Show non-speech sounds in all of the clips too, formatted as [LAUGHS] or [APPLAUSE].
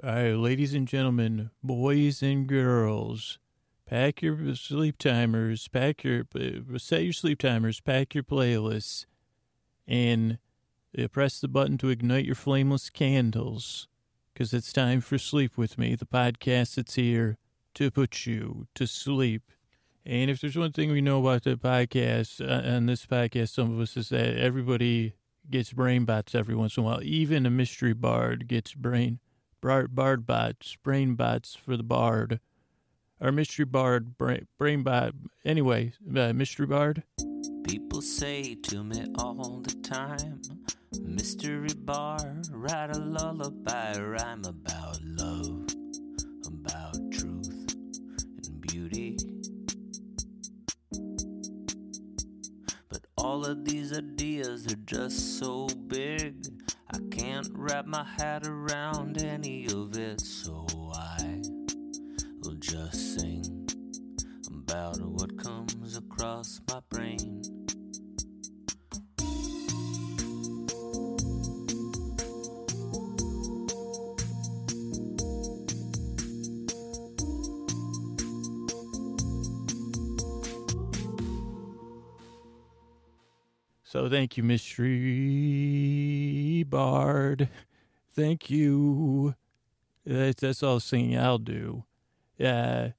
All right, ladies and gentlemen, boys and girls, pack your sleep timers, pack your, uh, set your sleep timers, pack your playlists, and uh, press the button to ignite your flameless candles, because it's time for Sleep With Me, the podcast that's here to put you to sleep. And if there's one thing we know about the podcast, uh, on this podcast, some of us is that everybody gets brain bots every once in a while. Even a mystery bard gets brain bard, bard bots, brain bots for the bard. Our mystery bard, brain, brain bot. Anyway, uh, mystery bard. People say to me all the time, Mystery Bar, write a lullaby, rhyme about love, about truth and beauty. But all of these ideas are just so big, I can't wrap my head around any of it, so I will just sing about what comes across my brain. So thank you, mystery bard. Thank you. That's, that's all singing I'll do. Yeah.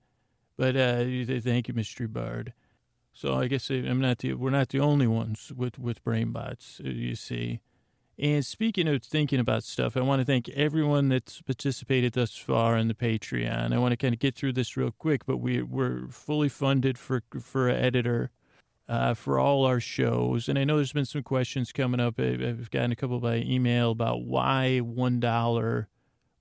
But uh, thank you, mystery bard. So I guess I'm not the we're not the only ones with with brain bots. uh, You see. And speaking of thinking about stuff, I want to thank everyone that's participated thus far in the Patreon. I want to kind of get through this real quick, but we we're fully funded for for an editor uh, for all our shows. And I know there's been some questions coming up. I've gotten a couple by email about why one dollar,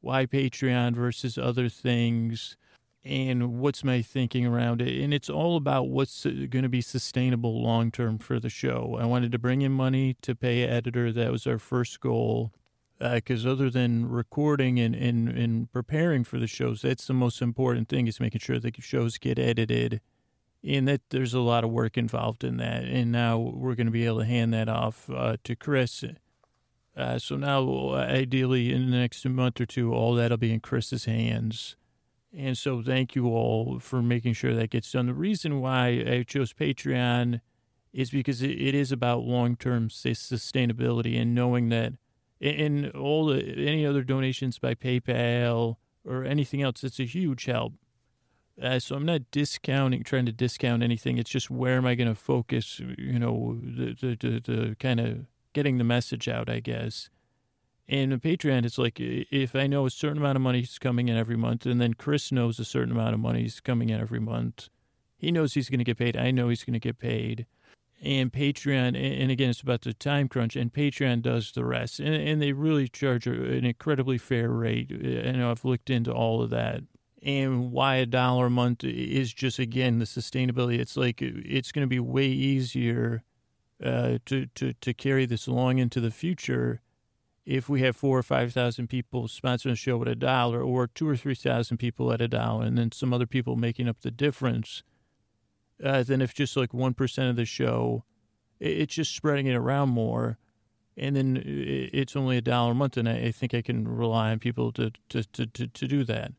why Patreon versus other things, and what's my thinking around it. And it's all about what's going to be sustainable long term for the show. I wanted to bring in money to pay editor. That was our first goal. Because other than recording and, and, and preparing for the shows, that's the most important thing is making sure the shows get edited and that there's a lot of work involved in that. And now we're going to be able to hand that off uh, to Chris. Uh, so now, ideally, in the next month or two, all that'll be in Chris's hands. And so, thank you all for making sure that gets done. The reason why I chose Patreon is because it, is about long term sustainability and knowing that, and all the any other donations by PayPal or anything else, it's a huge help. Uh, so I'm not discounting, trying to discount anything. It's just where am I going to focus? You know, the the, the, the kind of getting the message out, I guess. And Patreon, it's like if I know a certain amount of money is coming in every month, and then Chris knows a certain amount of money is coming in every month, he knows he's going to get paid. I know he's going to get paid. And Patreon, and- and again, it's about the time crunch, and Patreon does the rest. And, and they really charge an incredibly fair rate. I know I've looked into all of that and why a dollar a month is just again the sustainability. It's like it's going to be way easier uh, to to to carry this along into the future if we have four or five thousand people sponsoring the show at a dollar, or two or three thousand people at a dollar, and then some other people making up the difference. Uh, than if just like one percent of the show, it's just spreading it around more and then it's only a dollar a month, and I think I can rely on people to to to, to do that.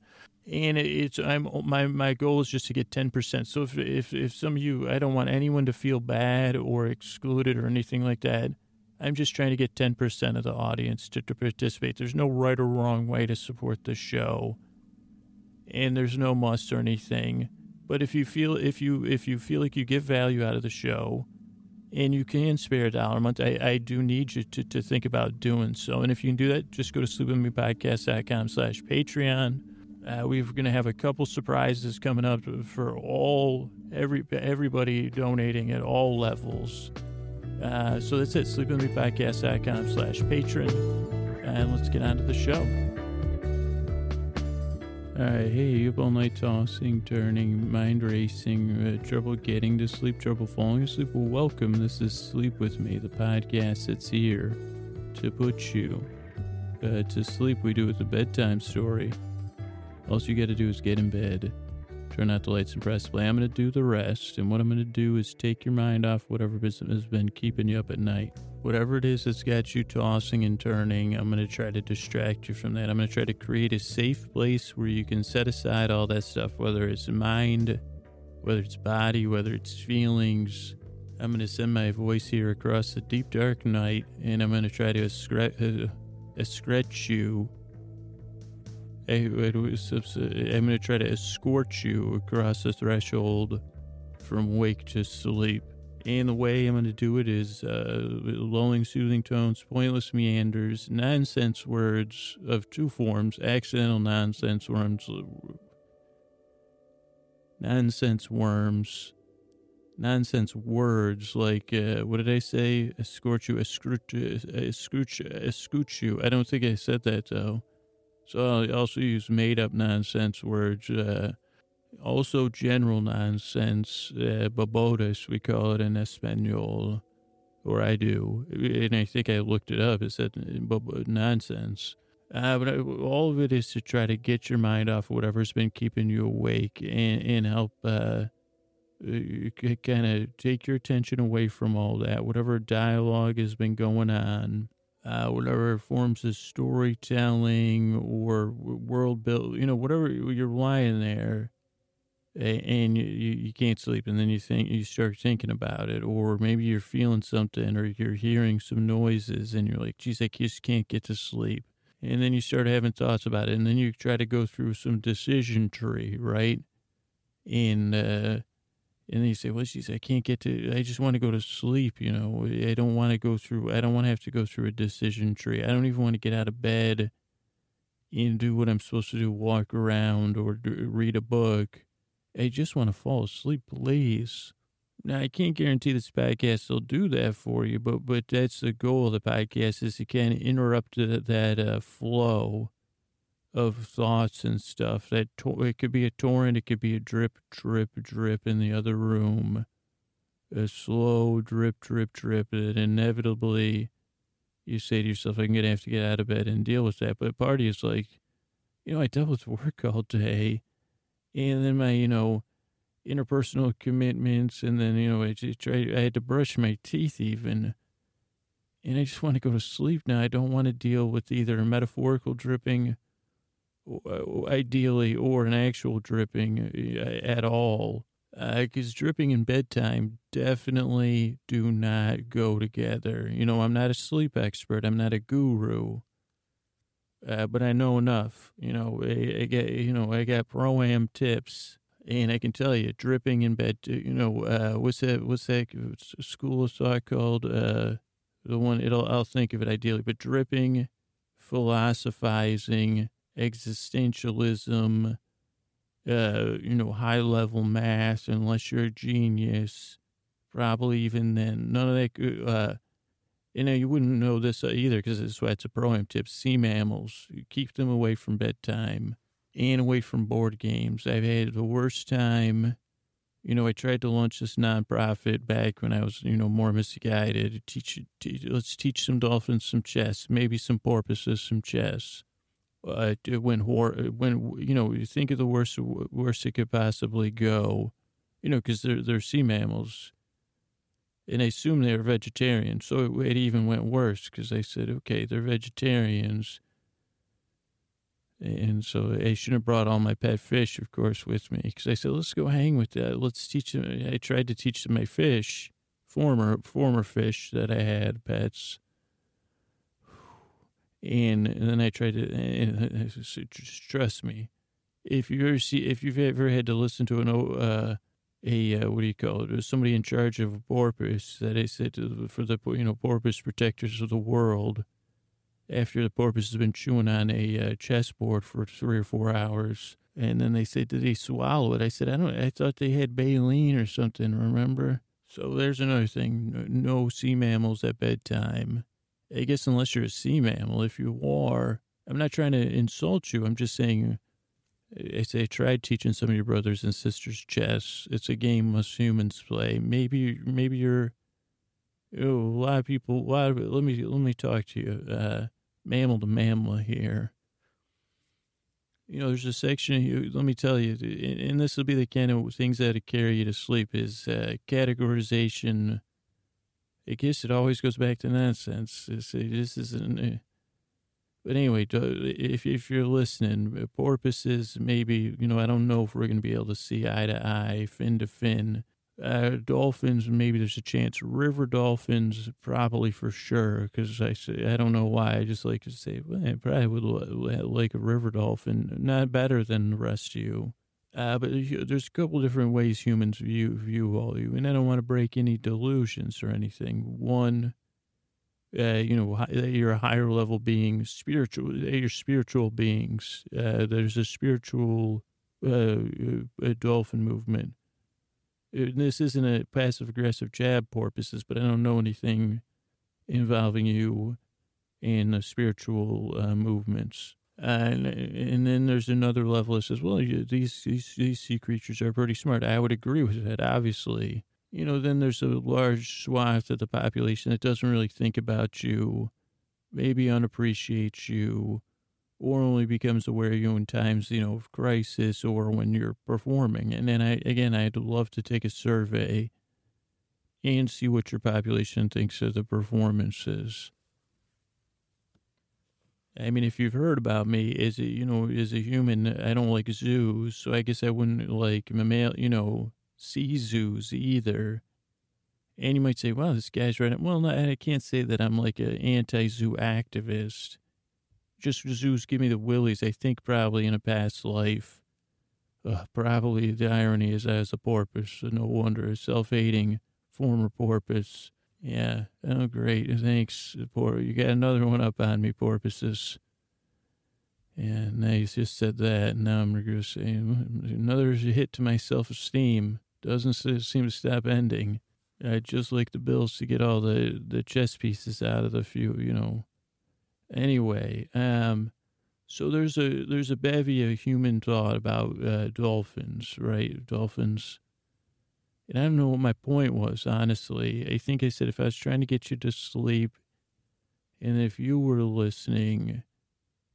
And it's I'm my my goal is just to get ten percent. So if if if some of you, I don't want anyone to feel bad or excluded or anything like that. I'm just trying to get ten percent of the audience to, to participate. There's no right or wrong way to support the show, and there's no must or anything. But if you feel if you if you feel like you get value out of the show, and you can spare a dollar a month, I, I do need you to, to think about doing so. And if you can do that, just go to sleepwithmepodcast.com slash Patreon. Uh, we're going to have a couple surprises coming up for all every everybody donating at all levels. Uh, so that's it, sleepwithmepodcast.com slash patron. And let's get on to the show. All right, hey, up all night tossing, turning, mind racing, uh, trouble getting to sleep, trouble falling asleep? Well, welcome. This is Sleep With Me, the podcast that's here to put you uh, to sleep. We do it with a bedtime story. All you got to do is get in bed turn out the lights and press play. I'm going to do the rest. And what I'm going to do is take your mind off whatever business has been keeping you up at night. Whatever it is that's got you tossing and turning, I'm going to try to distract you from that. I'm going to try to create a safe place where you can set aside all that stuff, whether it's mind, whether it's body, whether it's feelings. I'm going to send my voice here across the deep dark night and I'm going to try to escort, uh, you I'm going to try to escort you across the threshold from wake to sleep. And the way I'm going to do it is uh, lulling, soothing tones, pointless meanders, nonsense words of two forms, accidental nonsense worms, nonsense worms, nonsense words like, uh, what did I say? Escort you, escort, escort, escort you. I don't think I said that though. So I also use made up nonsense words. Uh, also general nonsense, uh, babotas, we call it in Espanol, or I do. And I think I looked it up. It said uh, nonsense. Uh, but I, all of it is to try to get your mind off whatever's been keeping you awake and, and help uh, uh kind of take your attention away from all that, whatever dialogue has been going on uh, whatever forms of storytelling or world build, you know, whatever you're lying there and you, you can't sleep and then you think you start thinking about it or maybe you're feeling something or you're hearing some noises and you're like geez i just can't get to sleep. And then you start having thoughts about it and then you try to go through some decision tree right? And uh and then you say, well, geez, I can't get to, I just want to go to sleep. You know, I don't want to go through, I don't want to have to go through a decision tree. I don't even want to get out of bed and do what I'm supposed to do, walk around or do, read a book. I just want to fall asleep, please. Now, I can't guarantee this podcast will do that for you, but, but that's the goal of the podcast is to kind of interrupt that, that uh, flow of thoughts and stuff. That to- it could be a torrent, it could be a drip, drip, drip in the other room, a slow drip, drip, drip, and inevitably you say to yourself, "I'm gonna have to get out of bed and deal with that." But part of you is like, you know, I dealt with work all day, and then my, you know, interpersonal commitments, and then you know, I just I had to brush my teeth even. And I just want to go to sleep now. I don't want to deal with either metaphorical dripping ideally, or an actual dripping uh, at all. Because uh, dripping and bedtime definitely do not go together. You know, I'm not a sleep expert. I'm not a guru. Uh, but I know enough. You know, I, I get, you know, I got pro am tips, and I can tell you, dripping in bed. You know, uh, what's that? What's that school of thought called? Uh, the one it'll. I'll think of it ideally, but dripping, philosophizing, existentialism, uh, you know, high level math, unless you're a genius. Probably even then, none of that. Uh, you know, you wouldn't know this either because it's why it's a program tip. Sea mammals, you keep them away from bedtime and away from board games. I've had the worst time. You know, I tried to launch this nonprofit back when I was, you know, more misguided. Teach, teach, let's teach some dolphins some chess, maybe some porpoises some chess uh, when when you know you think of the worst worst it could possibly go, you know, because they're they're sea mammals, and I assume they're vegetarian. So it, it even went worse because they said, okay, they're vegetarians, and so I shouldn't have brought all my pet fish, of course, with me because I said, let's go hang with that. Let's teach them. I tried to teach them my fish, former former fish that I had pets and, and then I tried to and, trust me. If you ever see, if you've ever had to listen to an uh, a uh, what do you call it? Somebody in charge of a porpoise that I said to, for the you know porpoise protectors of the world. After the porpoise has been chewing on a uh, chessboard for three or four hours, and then they said, "Did they swallow it?" I said, "I don't. I thought they had baleen or something. Remember?" So there's another thing: no sea mammals at bedtime. I guess unless you're a sea mammal, if you are, I'm not trying to insult you. I'm just saying, I say, try teaching some of your brothers and sisters chess. It's a game most humans play. Maybe, maybe you're, oh, a lot of people, a lot of, let me, let me talk to you, uh, mammal to mammal here. you know, there's a section, here let me tell you, and this will be the kind of things that carry you to sleep is uh, categorization. I guess it always goes back to nonsense. This, this isn't, uh, but anyway, if, if you're listening, uh, porpoises, maybe, you know, I don't know if we're going to be able to see eye to eye, fin to fin. Uh, dolphins, maybe there's a chance. River dolphins, probably for sure, because I I don't know why. I just like to say, well, I probably would like a river dolphin, not better than the rest of you. Uh, but there's a couple different ways humans view view you, and I don't want to break any delusions or anything. One, uh, you know, you're a higher level being, spiritual. You're spiritual beings. Uh, there's a spiritual uh, uh dolphin movement uh, this isn't a passive aggressive jab porpoises, but I don't know anything involving you in the spiritual uh, and and then there's another level that says, well, you, these, these these sea creatures are pretty smart. I would agree with that, obviously. You know, then there's a large swath of the population that doesn't really think about you, maybe unappreciates you, or only becomes aware of you in times, you know, of crisis or when you're performing. And then I, again, I'd love to take a survey and see what your population thinks of the performances. I mean, if you've heard about me as a, you know, as a human, I don't like zoos, so I guess I wouldn't like mammal, you know, see zoos either. And you might say, "Wow, this guy's right." Well, no, I can't say that I'm like an anti-zoo activist just zoos give me the willies. I think probably in a past life. Uh, probably the irony is as a porpoise. So no wonder a self-hating former porpoise. Yeah. Oh, great. Thanks, poor. You got another one up on me, porpoises. Yeah, nice. Just said that. And now I'm going to say another hit to my self-esteem. Doesn't seem to stop ending. I'd just like the Bills to get all the, the chess pieces out of the few, you know, Anyway, um, so there's a there's a bevy of human thought about uh, dolphins, right? Dolphins. And I don't know what my point was, honestly. I think I said if I was trying to get you to sleep, and if you were listening,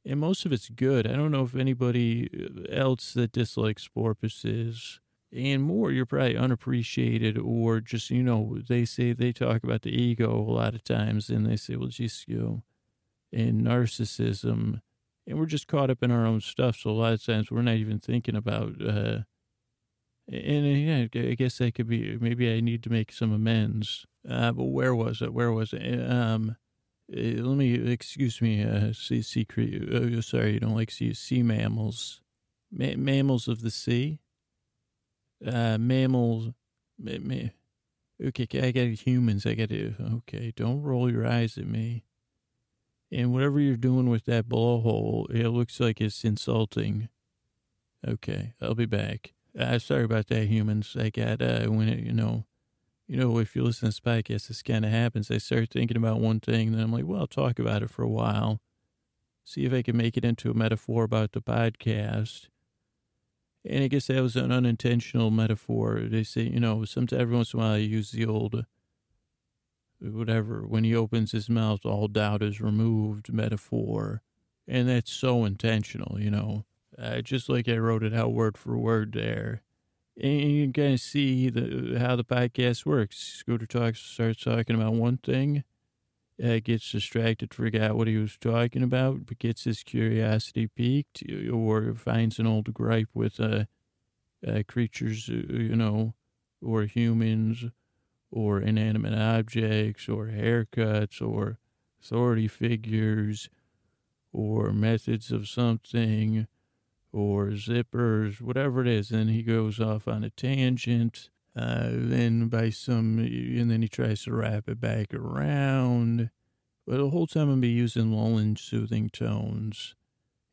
and most of it's good. I don't know if anybody else that dislikes porpoises and more, you're probably unappreciated or just, you know, they say they talk about the ego a lot of times and they say, well, geez, you know, and narcissism, and we're just caught up in our own stuff. So a lot of times we're not even thinking about. Uh, and uh, yeah, I guess that could be maybe I need to make some amends. Uh, but where was it? Where was it? Um, uh, let me excuse me. Uh, sea, sea uh, sorry, you don't like sea sea mammals, ma- mammals of the sea. Uh, mammals. Ma- ma- okay, I got humans. I got. Okay, don't roll your eyes at me. And whatever you're doing with that blowhole, it looks like it's insulting. Okay, I'll be back. Uh, sorry about that, humans. I got, uh, when it, you know, you know, if you listen to this podcast, this kind of happens. I start thinking about one thing, then I'm like, well, I'll talk about it for a while. See if I can make it into a metaphor about the podcast. And I guess that was an unintentional metaphor. They say, you know, sometimes every once in a while I use the old, whatever, when he opens his mouth, all doubt is removed metaphor. And that's so intentional, you know, uh, just like I wrote it out word for word there. And you can see the, how the podcast works. Scooter talks, starts talking about one thing, uh, gets distracted, forgot what he was talking about, but gets his curiosity piqued, or finds an old gripe with uh, uh, creatures, uh, you know, or humans, or inanimate objects or haircuts or authority figures or methods of something or zippers, whatever it is. And he goes off on a tangent. Uh, then by some, and then he tries to wrap it back around. But the whole time I'm be using lulling, soothing tones.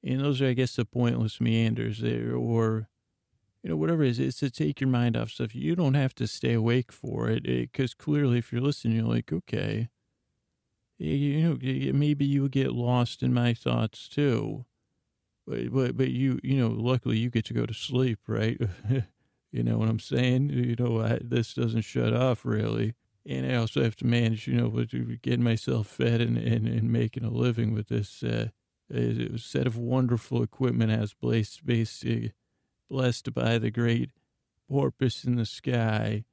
And those are, I guess, the pointless meanders there, or you know, whatever it is, it's to take your mind off stuff. You don't have to stay awake for it because clearly, if you're listening, you're like, okay, you know, maybe you get lost in my thoughts too. But, but, but you, you know, luckily you get to go to sleep, right? [LAUGHS] you know what I'm saying? You know, I, this doesn't shut off really. And I also have to manage, you know, getting myself fed and, and, and making a living with this, uh, set of wonderful equipment has blessed, blessed by the great porpoise in the sky.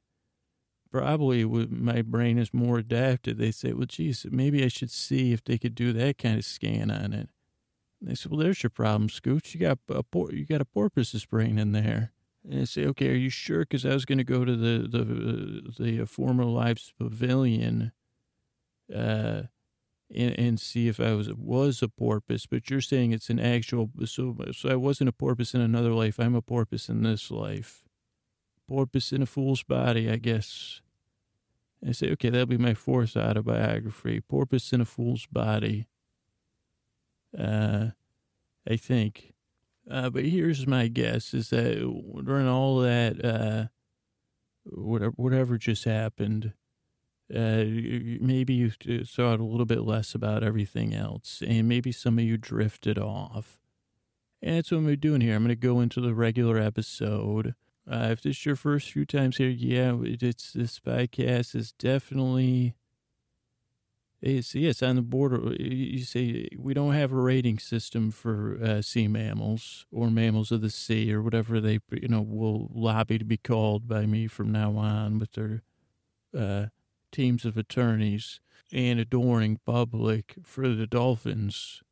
Probably my brain is more adapted. They say, well, geez, maybe I should see if they could do that kind of scan on it. They said, well, there's your problem, Scooch. You got a, por- you got a porpoise's brain in there. And I say, okay, are you sure? Because I was going to go to the the uh, the former lives pavilion, uh, and, and see if I was was a porpoise. But you're saying it's an actual. So so I wasn't a porpoise in another life. I'm a porpoise in this life. Porpoise in a fool's body, I guess. And I say, okay, that'll be my fourth autobiography. Porpoise in a fool's body. Uh, I think. Uh, but here's my guess: is that during all that, uh, whatever, whatever just happened, uh, maybe you thought a little bit less about everything else, and maybe some of you drifted off. And that's what we're doing here. I'm going to go into the regular episode. Uh, if this is your first few times here, yeah, it's this podcast is definitely it's, yes, on the border. You say we don't have a rating system for uh, sea mammals or mammals of the sea or whatever they, you know, will lobby to be called by me from now on with their uh, teams of attorneys and adoring public for the dolphins.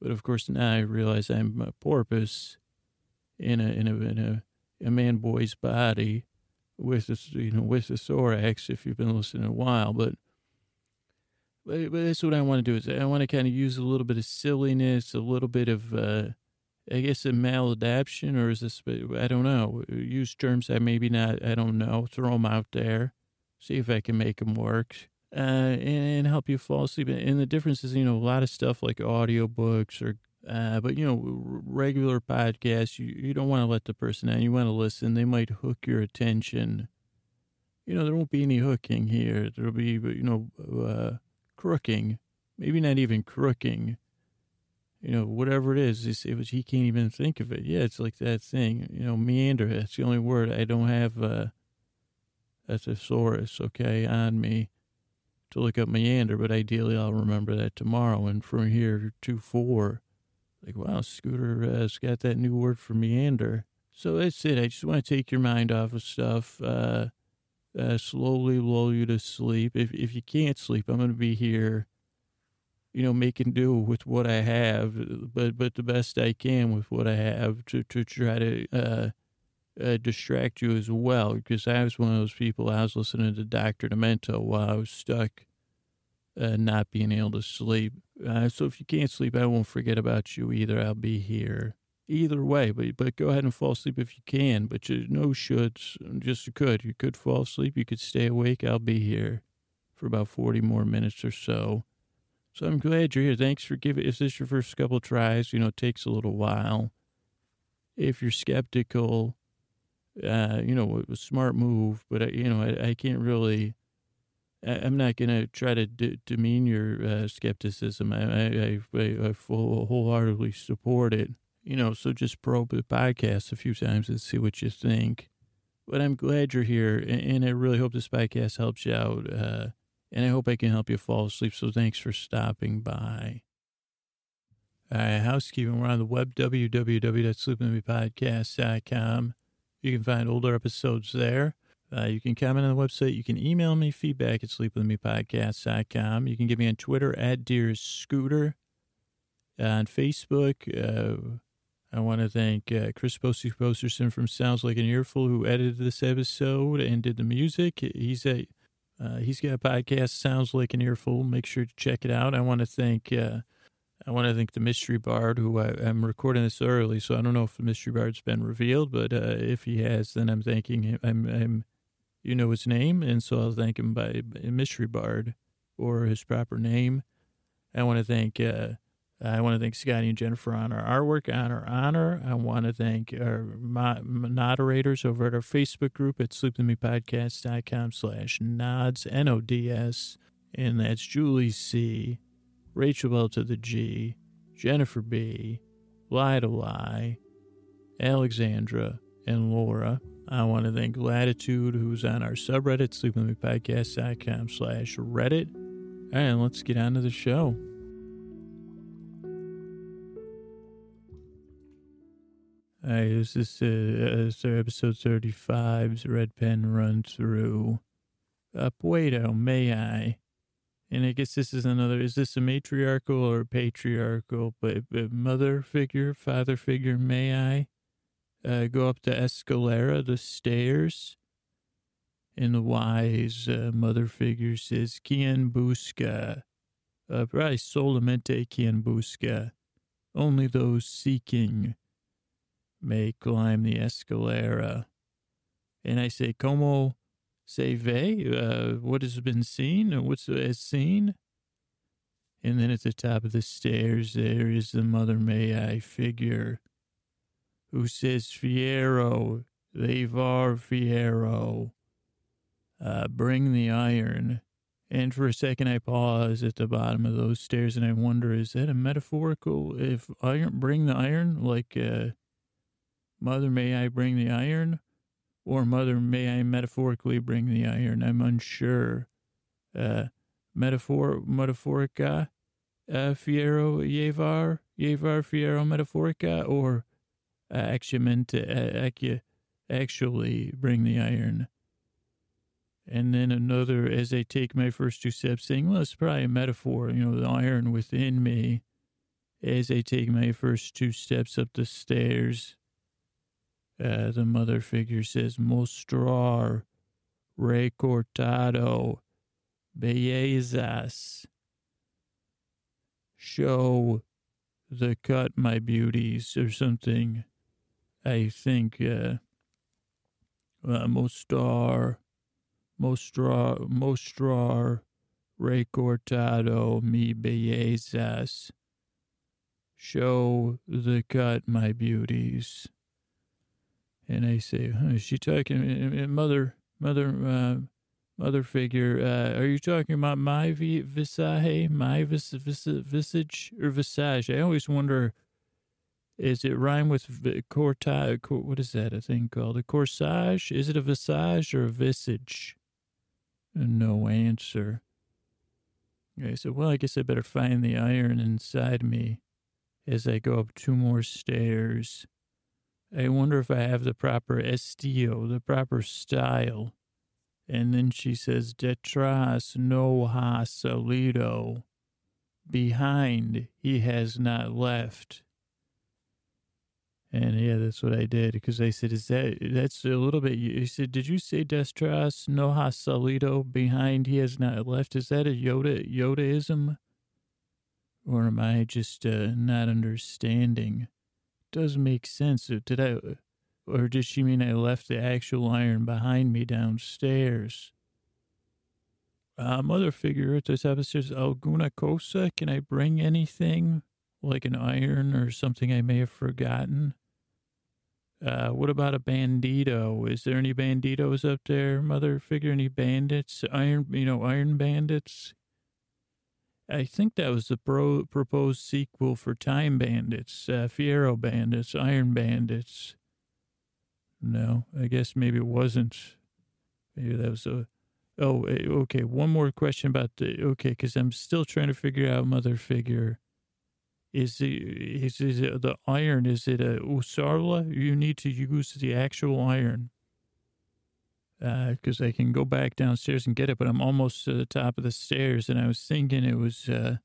But of course, now I realize I'm a porpoise in a in a in a, a man boy's body with a you know with a thorax. If you've been listening a while, but but, but that's what I want to do is I want to kind of use a little bit of silliness, a little bit of, uh, I guess, a maladaption, or is this, I don't know, use terms I maybe not, I don't know, throw them out there, see if I can make them work. Uh, and, help you fall asleep. And the difference is, you know, a lot of stuff like audiobooks or uh, but you know, regular podcasts, you, you don't want to let the person in. You want to listen. They might hook your attention. You know, there won't be any hooking here. There'll be, you know, uh, crooking, maybe not even crooking, you know, whatever it is, it was, he can't even think of it. Yeah, it's like that thing, you know, meander. That's the only word. I don't have uh, a thesaurus, okay, on me to look up meander, but ideally I'll remember that tomorrow. And from here to four, like, wow, Scooter has got that new word for meander. So that's it. I just want to take your mind off of stuff. Uh, uh, slowly lull you to sleep. If if you can't sleep, I'm going to be here, you know, making do with what I have, but but the best I can with what I have to to try to uh, uh, distract you as well. Because I was one of those people. I was listening to Doctor Demento while I was stuck, uh, not being able to sleep. Uh, so if you can't sleep, I won't forget about you either. I'll be here either way, but but go ahead and fall asleep if you can. But you no shoulds, just you could. You could fall asleep. You could stay awake. I'll be here for about forty more minutes or so. So I'm glad you're here. Thanks for giving. If this is your first couple tries, you know it takes a little while. If you're skeptical, uh, you know it was smart move, but I, you know I, I can't really. I, am not going to try to d- demean your uh, skepticism. I, I, I, I wholeheartedly support it you know, so just probe the podcast a few times and see what you think. But I'm glad you're here, and, I really hope this podcast helps you out. Uh, and I hope I can help you fall asleep. So thanks for stopping by. Housekeeping. We're on the web, www.sleepwithmepodcast.com. You can find older episodes there. Uh, you can comment on the website. You can email me feedback at sleepwithmepodcast.com. You can get me on Twitter at Dear Scooter. Uh, on Facebook, uh, I want to thank uh, Chris Postill from Sounds Like an Earful who edited this episode and did the music. He's a uh, he's got a podcast, Sounds Like an Earful. Make sure to check it out. I want to thank uh, I want to thank the Mystery Bard who I, am recording this early, so I don't know if the Mystery Bard's been revealed, but uh, if he has, then I'm thanking him. I'm, I'm you know his name, and so I'll thank him by Mystery Bard or his proper name. I want to thank uh, I want to thank Scotty and Jennifer on our artwork, on our honor. I want to thank our moderators over at our Facebook group at sleepwithmepodcast.com slash nods, N-O-D-S. And that's Julie C., Rachel L to the G, Jennifer B., Lie to Lie, Alexandra, and Laura. I want to thank Latitude, who's on our subreddit, sleepwithmepodcast.com slash Reddit. All right, let's get on to the show. Hi, this is uh, uh, so episode 35's Red Pen Run Through. Uh, Puedo, may I? And I guess this is another, is this a matriarchal or patriarchal, but, but mother figure, father figure, may I? Uh, go up the escalera, the stairs. And the wise uh, mother figure says, Quien busca? Uh, probably solamente quien busca. Only those seeking may climb the escalera. And I say, como se ve? Uh, what has been seen? What's as seen? And then at the top of the stairs, there is the Mother May I figure who says, Fiero, levar Fiero, uh, bring the iron. And for a second, I pause at the bottom of those stairs and I wonder, is that a metaphorical? If iron, bring the iron, like, uh, Mother, may I bring the iron? Or Mother, may I metaphorically bring the iron? I'm unsure. Uh, metaphor, metaphorica, uh, fiero, yevar, yevar, fiero, metaphorica, or uh, uh, actually bring the iron. And then another, as I take my first two steps, saying, well, it's probably a metaphor, you know, the iron within me. As I take my first two steps up the stairs, uh, the mother figure says, Mostrar recortado bellezas. Show the cut, my beauties, or something. I think, uh, uh mostrar, mostrar, mostrar recortado mi bellezas. Show the cut, my beauties. And I say, is she talking, mother, mother, uh, mother figure, uh, are you talking about my visage, my vis, vis, visage or visage? I always wonder, is it rhyme with corta, what is that a thing called? A corsage? Is it a visage or a visage? No answer. I said, well, I guess I better find the iron inside me as I go up two more stairs. I wonder if I have the proper estilo, the proper style. And then she says, Detrás no ha salido. Behind, he has not left. And yeah, that's what I did because I said, "Is that that's a little bit?" You said, "Did you say Destras no ha salido behind? He has not left." Is that a Yoda Yodaism, or am I just uh, not understanding? Does make sense. Did I, or did she mean I left the actual iron behind me downstairs? Uh, mother figure at this episode says, Alguna cosa? Can I bring anything like an iron or something I may have forgotten? Uh, what about a bandito? Is there any banditos up there, mother figure? Any bandits? Iron, you know, iron bandits? I think that was the pro- proposed sequel for Time Bandits, uh, Fiero Bandits, Iron Bandits. No, I guess maybe it wasn't. Maybe that was a. Oh, eh, okay. One more question about the. Okay, because I'm still trying to figure out Mother Figure. Is the is, is it the iron? Is it a usarla? You need to use the actual iron because uh, I can go back downstairs and get it, but I'm almost to the top of the stairs, and I was thinking it was uh,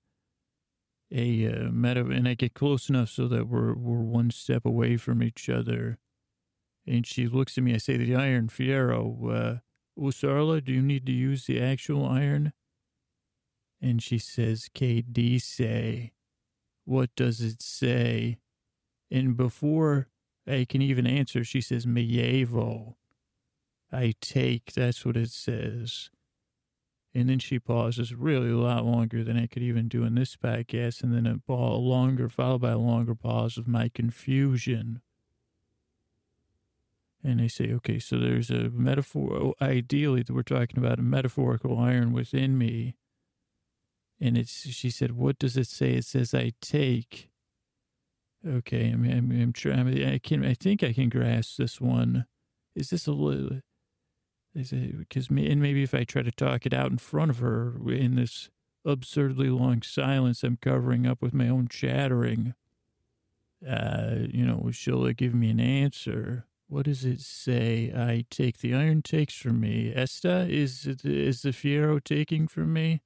a uh, meta, and I get close enough so that we're we're one step away from each other. And she looks at me. I say, "The iron, Fiero, uh, Usarla, do you need to use the actual iron?" And she says, "KD say, what does it say?" And before I can even answer, she says, "Mievo." I take, that's what it says. And then she pauses really a lot longer than I could even do in this podcast. And then a, ball, longer, followed by a longer pause of my confusion. And they say, okay, so there's a metaphor. Oh, ideally, that we're talking about a metaphorical iron within me. And it's, she said, what does it say? It says, I take. Okay, I'm, I'm, I'm trying, I can, I think I can grasp this one. Is this a little, because and maybe if I try to talk it out in front of her in this absurdly long silence I'm covering up with my own chattering, uh, you know, she'll give me an answer. What does it say? I take the iron takes from me. Esta is is the fiero taking from me?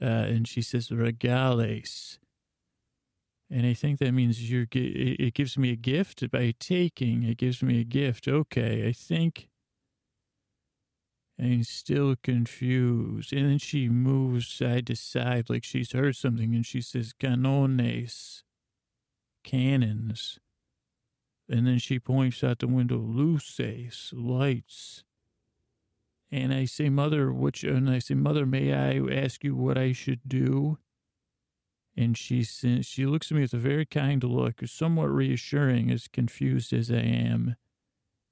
Uh, and she says regales. And I think that means you're. It gives me a gift by taking. It gives me a gift. Okay, I think. I'm still confused. And then she moves side to side like she's heard something, and she says canones, cannons. And then she points out the window, luces, lights. And I say, Mother, which, and I say, Mother, may I ask you what I should do? And she says, she looks at me with a very kind look, somewhat reassuring, as confused as I am.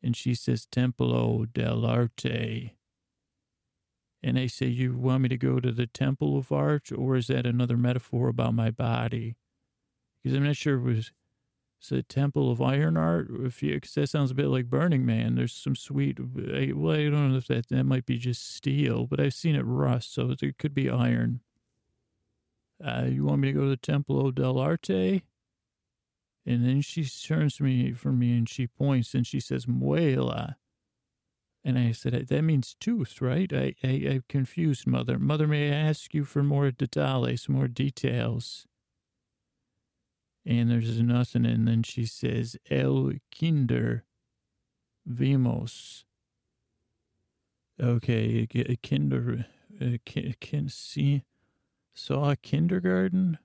And she says, Templo del arte. And I say, You want me to go to the Temple of Art, or is that another metaphor about my body? Because I'm not sure it was it's a Temple of Iron Art. If you, because that sounds a bit like Burning Man. There's some sweet. I, well, I don't know if that that might be just steel, but I've seen it rust, so it could be iron. Uh, you want me to go to the temple Templo del Arte? And then she turns to me from me and she points and she says, Muela. And I said, that means tooth, right? I, I, I confused mother. Mother, may I ask you for more detalles, more details? and there's nothing. And then she says, El Kinder Vimos. Okay, a kinder, can, can see, saw a kindergarten.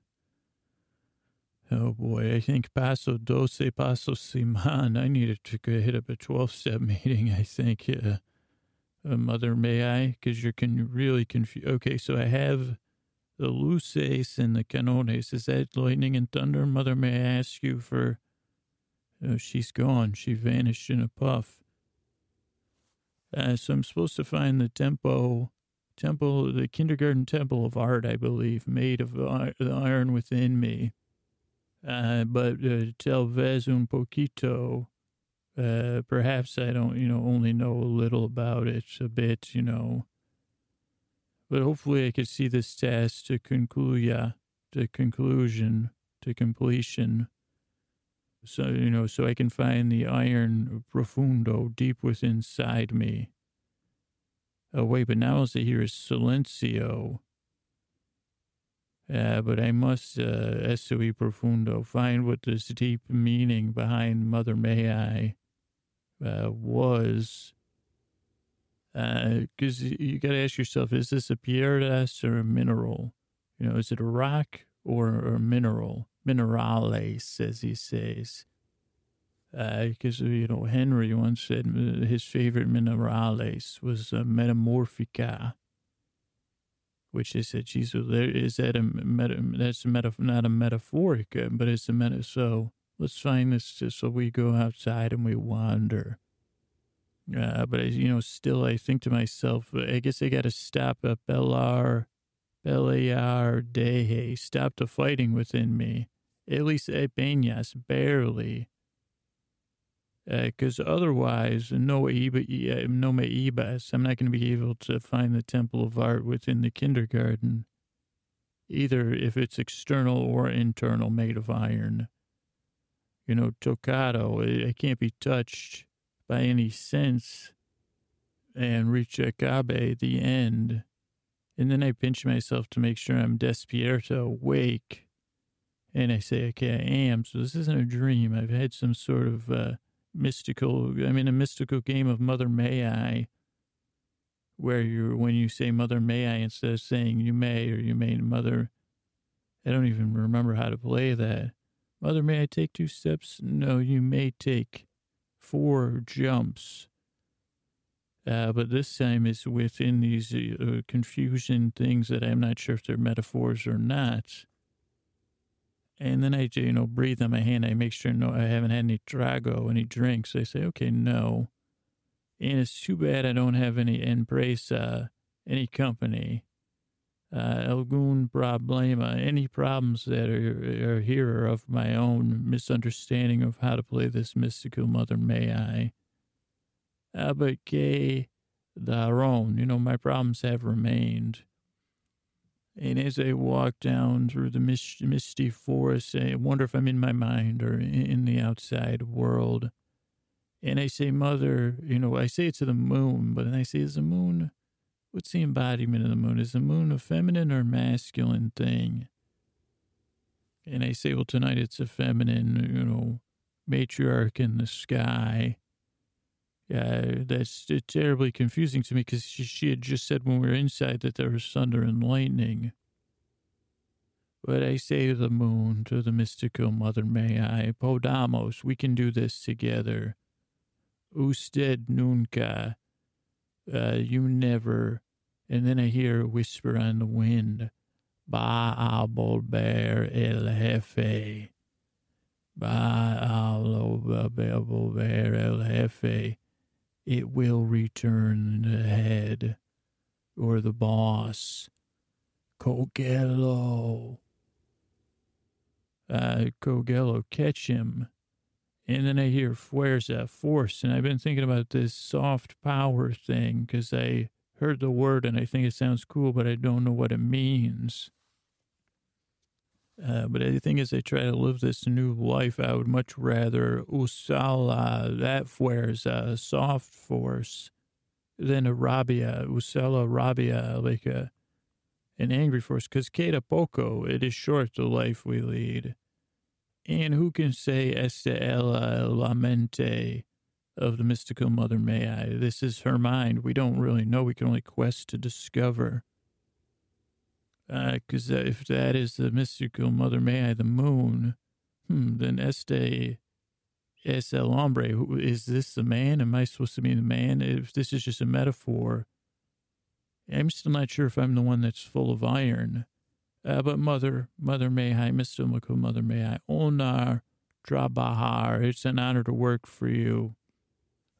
Oh boy, I think Paso Doce, Paso Siman. I needed to hit up a 12 step [LAUGHS] meeting, I think. Uh, uh, Mother, may I? Because you're con- really confused. Okay, so I have the luces and the canones. Is that lightning and thunder? Mother, may I ask you for. Oh, she's gone. She vanished in a puff. Uh, so I'm supposed to find the tempo, temple, the kindergarten temple of art, I believe, made of the iron within me. Uh, but uh, tal vez un poquito. Uh, perhaps I don't, you know, only know a little about it, a bit, you know. But hopefully I could see this task to conclude, to conclusion, to completion. So, you know, so I can find the iron profundo deep within inside me. Oh, wait, but now all I hear is silencio. Uh, but I must, uh, sui profundo, find what this deep meaning behind Mother May I uh, was because uh, you got to ask yourself, is this a piedras or a mineral? You know, is it a rock or, a mineral? Minerales, as he says. Because, uh, you know, Henry once said his favorite minerales was uh, metamorphica, which is said, Jesus there is that a meta, that's a meta, not a metaphoric, uh, but it's a meta. So let's find this so we go outside and we wander. Uh, but I, you know, still, I think to myself, I guess I got to stop a Belar, Beliar Dehe, stop the fighting within me. At least at Peñas, barely. Because uh, otherwise, no iba, no me ibas, I'm not going to be able to find the temple of art within the kindergarten, either if it's external or internal, made of iron. You know, tocado, it, it can't be touched by any sense and reach Acabe, the end. And then I pinch myself to make sure I'm despierto, awake. And I say, okay, I am. So this isn't a dream. I've had some sort of uh, mystical, I'm in a mystical game of Mother May I, where you, when you say Mother May I, instead of saying you may or you may, Mother, I don't even remember how to play that. Mother, may I take two steps? No, you may take four jumps. Uh, but this time it's within these uh, confusion things that I'm not sure if they're metaphors or not. And then I, you know, breathe on my hand. I make sure no, I haven't had any trago, any drinks. I say, okay, no. And it's too bad I don't have any empresa, any company uh, algún problema, any problems that are, are here of my own misunderstanding of how to play this mystical mother may I. Uh, but que daron, you know, my problems have remained. And as I walk down through the mist, misty forest, I wonder if I'm in my mind or in the outside world. And I say, Mother, you know, I say it to the moon, but then I say, Is the moon, what's the embodiment of the moon? Is the moon a feminine or masculine thing? And I say, Well, tonight it's a feminine, you know, matriarch in the sky. Yeah, that's terribly confusing to me because she, she had just said when we were inside that there was thunder and lightning. But I say to the moon, to the mystical mother, may I, Podamos, we can do this together. Usted nunca, uh, you never. And then I hear a whisper on the wind, Va a volver el jefe. Va a volver el jefe it will return the head or the boss. Cogello. Uh, Cogello, catch him. And then I hear Fuerza, force. And I've been thinking about this soft power thing because I heard the word and I think it sounds cool, but I don't know what it means. Uh, but the thing is, I try to live this new life. I would much rather usala, that fuerza, soft force, than a rabia, usala rabia, like a an angry force. Because queda poco, it is short the life we lead. And who can say esta ella la mente of the mystical mother may I? This is her mind. We don't really know. We can only quest to discover. Because uh, uh, if that is the mystical Mother May I, the moon, hmm, then este es el hombre. Is this the man? Am I supposed to be the man? If this is just a metaphor, I'm still not sure if I'm the one that's full of iron. Uh, but Mother, Mother May I, mystical Mother May I, onar trabajar. It's an honor to work for you.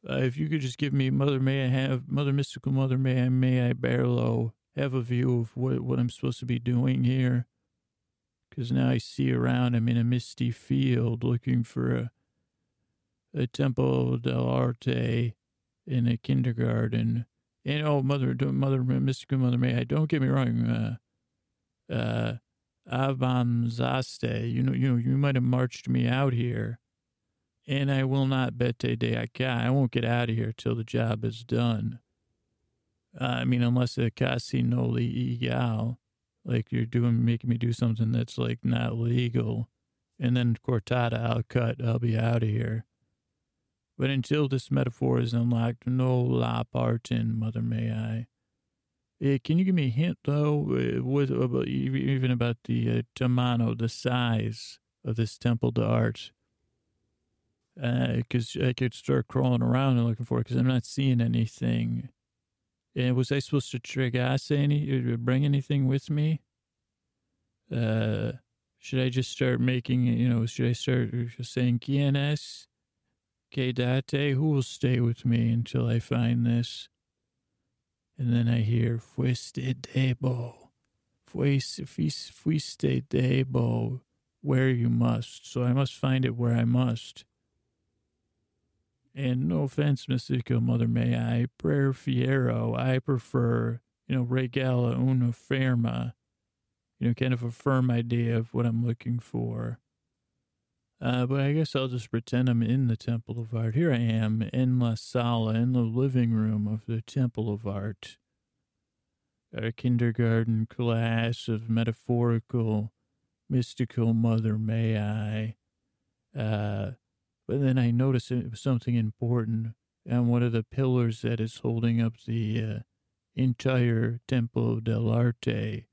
Uh, if you could just give me Mother May I have, Mother Mystical Mother May I, May I Barlow have a view of what, what I'm supposed to be doing here. Because now I see around, I'm in a misty field looking for a, a Temple del Arte in a kindergarten. And oh, Mother, Mother, Mystical Mother May, I don't get me wrong. Uh, uh, avanzaste, you know, you know, you might have marched me out here, and I will not bete de acá. I won't get out of here till the job is done. Uh, I mean, unless a casino legal, like you're doing, making me do something that's like not legal, and then cortada, I'll cut, I'll be out of here. But until this metaphor is unlocked, no la partin, mother may I. Uh, can you give me a hint though, uh, what about even about the uh, tamano, the size of this temple to art? Because uh, I could start crawling around and looking for it because I'm not seeing anything. And was I supposed to any, uh, bring anything with me? Uh, should I just start making, you know, should I start saying QNS? Quédate, who will stay with me until I find this? And then I hear, fuiste debo, fuiste, fuiste debo, where you must. So I must find it where I must. And no offense, Mystico Mother May I, Prayer Fiero, I prefer, you know, regala una firma, you know, kind of a firm idea of what I'm looking for. Uh, but I guess I'll just pretend I'm in the Temple of Art. Here I am in La Sala, in the living room of the Temple of Art. A kindergarten class of metaphorical, mystical Mother May I. Uh, but then I noticed it was something important. And one of the pillars that is holding up the uh, entire Temple del Arte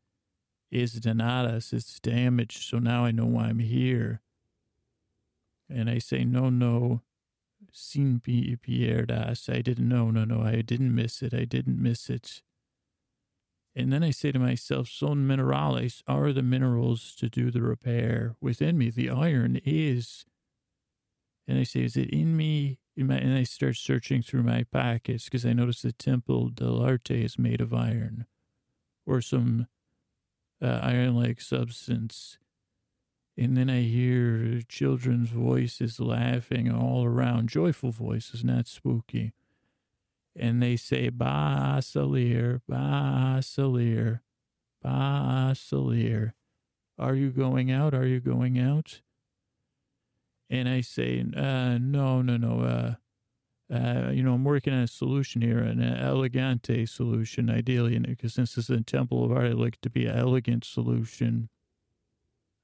is Donatas. It's damaged. So now I know why I'm here. And I say, no, no, sin pierdas. I didn't know. No, no, I didn't miss it. I didn't miss it. And then I say to myself, son minerales are the minerals to do the repair within me. The iron is and I say, is it in me? In and I start searching through my pockets because I notice the Temple del Arte is made of iron or some uh, iron-like substance. And then I hear children's voices laughing all around, joyful voices, not spooky. And they say, Ba Salir, Ba Salir, Pa Salir, are you going out? Are you going out? And I say, uh, no, no, no. Uh, uh, you know, I'm working on a solution here, an elegante solution, ideally, because since this is a temple of art, I'd like it to be an elegant solution.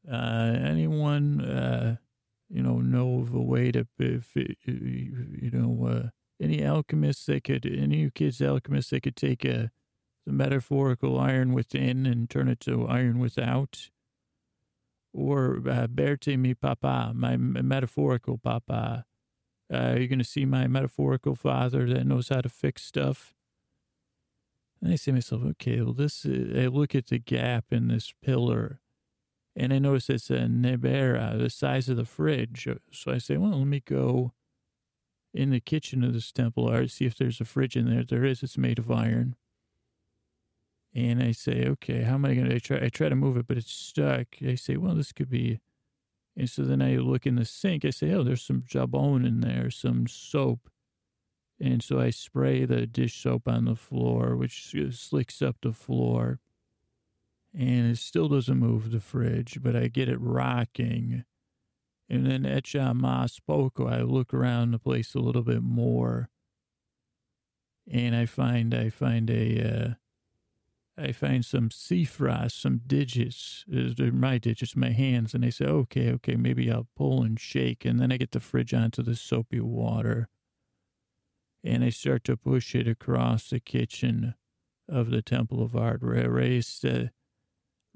Uh, anyone, uh, you know, know of a way to, if, you know, uh, any alchemists that could, any kids alchemists that could take a, the metaphorical iron within and turn it to iron without? Or uh, Berte mi papa, my metaphorical papa uh, you're going to see my metaphorical father that knows how to fix stuff. And I say to myself, okay, well, this, is, I look at the gap in this pillar and I notice it's a nebera, the size of the fridge. So I say, well, let me go in the kitchen of this temple art, see if there's a fridge in there. There is, it's made of iron. And I say, okay, how am I going to try? I try to move it, but it's stuck. I say, well, this could be and so then I look in the sink. I say, oh, there's some jabon in there, some soap. And so I spray the dish soap on the floor, which slicks up the floor. And it still doesn't move the fridge, but I get it rocking. And then Echa Mas Poco, I look around the place a little bit more. And I find I find a uh, I find some cifras, some digits, they're my digits, my hands, and I say, okay, okay, maybe I'll pull and shake. And then I get the fridge onto the soapy water and I start to push it across the kitchen of the Temple of Art. Rest, uh,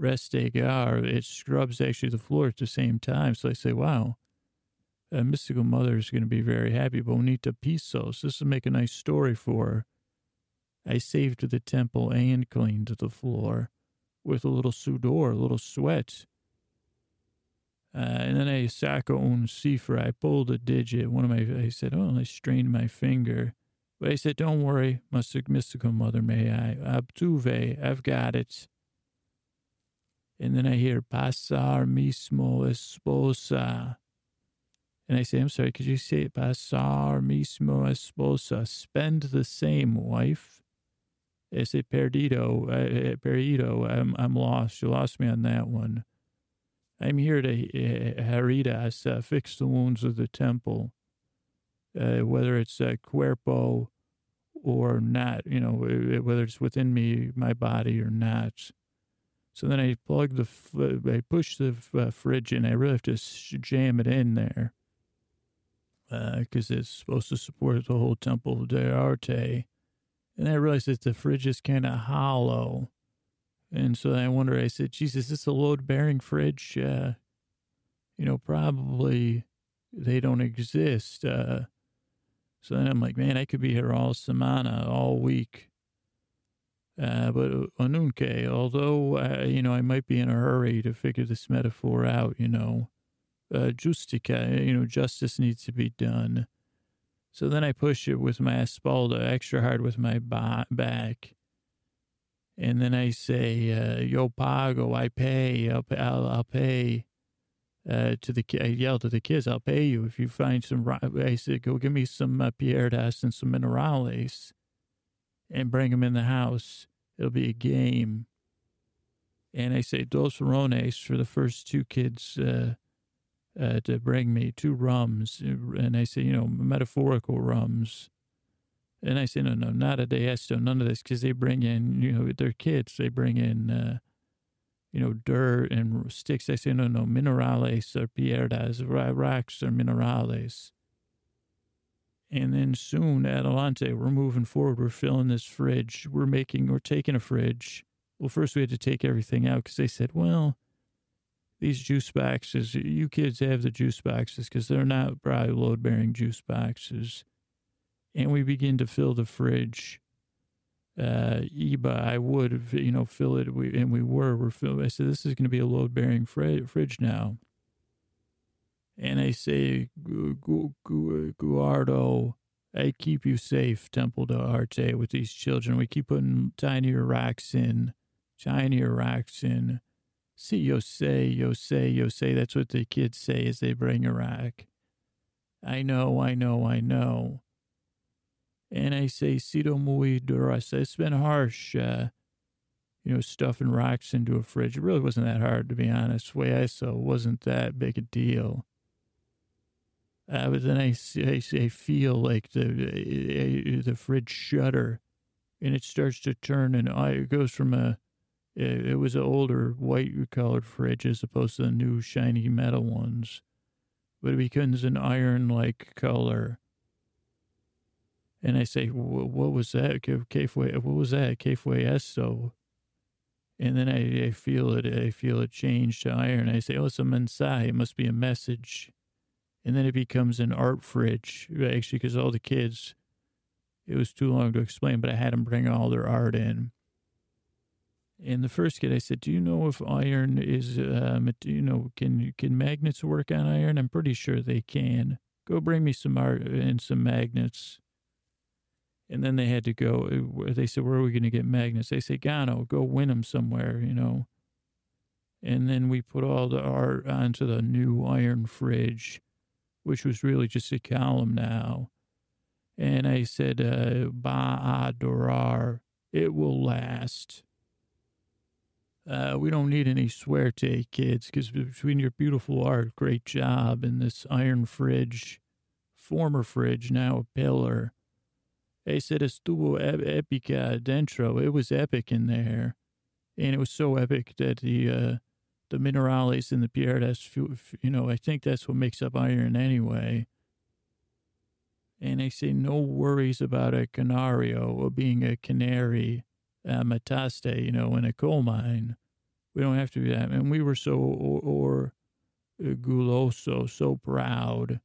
Restegar, it scrubs actually the floor at the same time. So I say, wow, a mystical mother is going to be very happy. Bonita Pisos, this will make a nice story for her. I saved the temple and cleaned the floor with a little sudor, a little sweat. Uh, and then I saco un cifra. I pulled a digit. One of my, I said, oh, I strained my finger. But I said, don't worry, my mystical mother, may I? Abtuve, I've got it. And then I hear, pasar mismo esposa. And I say, I'm sorry, could you say it? pasar mismo esposa? Spend the same, wife. I say perdido, uh, perdido. I'm I'm lost. You lost me on that one. I'm here to uh, heridas, uh, fix the wounds of the temple, uh, whether it's uh, cuerpo or not. You know, whether it's within me, my body or not. So then I plug the, I push the uh, fridge in. I really have to jam it in there because uh, it's supposed to support the whole temple de arte. And I realized that the fridge is kind of hollow. And so I wonder, I said, Jesus, is this a load bearing fridge? Uh, you know, probably they don't exist. Uh, so then I'm like, man, I could be here all semana, all week. Uh, but Anunke, although, uh, you know, I might be in a hurry to figure this metaphor out, you know, uh, justica, you know, justice needs to be done. So then I push it with my espalda extra hard with my back. And then I say, uh, yo pago, I pay, I'll, I'll, I'll pay. Uh, to the I yell to the kids, I'll pay you if you find some. I said, go give me some uh, pierdas and some minerales, and bring them in the house. It'll be a game. And I say dos rones for the first two kids. Uh, uh, to bring me two rums. And I say, you know, metaphorical rums. And I say, no, no, not a diesto, none of this, because they bring in, you know, their kids, they bring in, uh, you know, dirt and sticks. I say, no, no, minerales or pierdas, rocks or minerales. And then soon, Adelante, we're moving forward. We're filling this fridge. We're making, we're taking a fridge. Well, first we had to take everything out because they said, well, these juice boxes, you kids have the juice boxes because they're not probably load bearing juice boxes. And we begin to fill the fridge. Uh, Iba, I would, you know, fill it. We, and we were, we're filling. I said, this is going to be a load bearing fridge now. And I say, Guardo, I keep you safe, Temple de Arte, with these children. We keep putting tinier racks in, tinier racks in See, yo say, yo say, yo say. That's what the kids say as they bring a rack. I know, I know, I know. And I say, sido muy duras. It's been harsh. Uh, you know, stuffing rocks into a fridge. It really wasn't that hard, to be honest. The way I saw it wasn't that big a deal. Uh, but then I, I, I feel like the uh, the fridge shutter, and it starts to turn, and I, it goes from a it, it was an older white colored fridge as opposed to the new shiny metal ones, but it becomes an iron like color. And I say, what was that? What was that? Kfue Esto. And then I, I, feel it. I feel it change to iron. I say, oh, it's a mensai. It must be a message. And then it becomes an art fridge, actually, because all the kids, it was too long to explain, but I had them bring all their art in. And the first kid, I said, "Do you know if iron is, uh, you know, can can magnets work on iron? I'm pretty sure they can. Go bring me some art and some magnets." And then they had to go. Uh, they said, "Where are we going to get magnets?" They say, "Gano, go win them somewhere," you know. And then we put all the art onto the new iron fridge, which was really just a column now. And I said, uh, "Ba adorar, it will last." Uh, we don't need any swear take, kids, because between your beautiful art, great job, and this iron fridge, former fridge, now a pillar. Said estuvo epica dentro. It was epic in there. And it was so epic that the uh, the minerales in the pierdas, you know, I think that's what makes up iron anyway. And I say no worries about a canario or being a canary uh, Mataste, you know, in a coal mine. We don't have to be that. And we were so, or, or uh, guloso, so proud.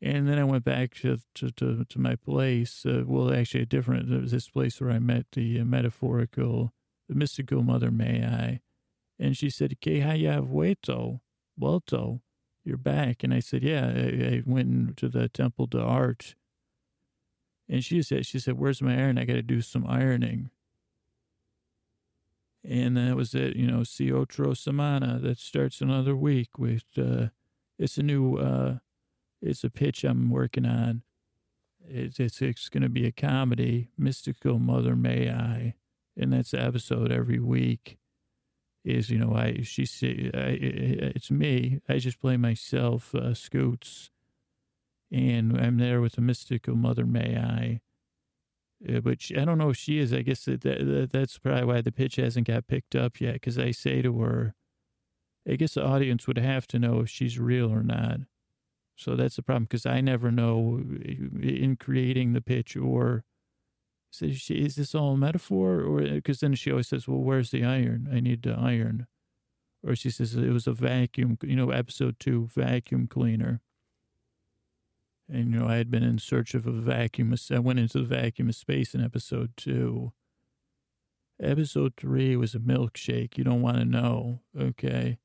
And then I went back to, to, to, to my place. Uh, well, actually, a different, It was this place where I met the uh, metaphorical, the mystical mother, may I. And she said, Que haya vuelto, vuelto, you're back. And I said, yeah, I, I went to the temple to art. And she said, she said, where's my iron? I got to do some ironing. And that was it, you know, Si Otro Semana. That starts another week with, uh, it's a new, uh, it's a pitch I'm working on. It's, it's, it's going to be a comedy, Mystical Mother May I. And that's the episode every week is, you know, I, she say, I, it's me. I just play myself, uh, Scoots. And I'm there with the mystical Mother May I uh, which I don't know if she is. I guess that, that that's probably why the pitch hasn't got picked up yet. Because I say to her, I guess the audience would have to know if she's real or not. So that's the problem. Because I never know in creating the pitch or so she, is this all a metaphor or because then she always says, "Well, where's the iron? I need the iron," or she says it was a vacuum. You know, episode two vacuum cleaner. And, you know, I had been in search of a vacuum. I went into the vacuum of space in episode two. Episode three was a milkshake. You don't want to know. Okay.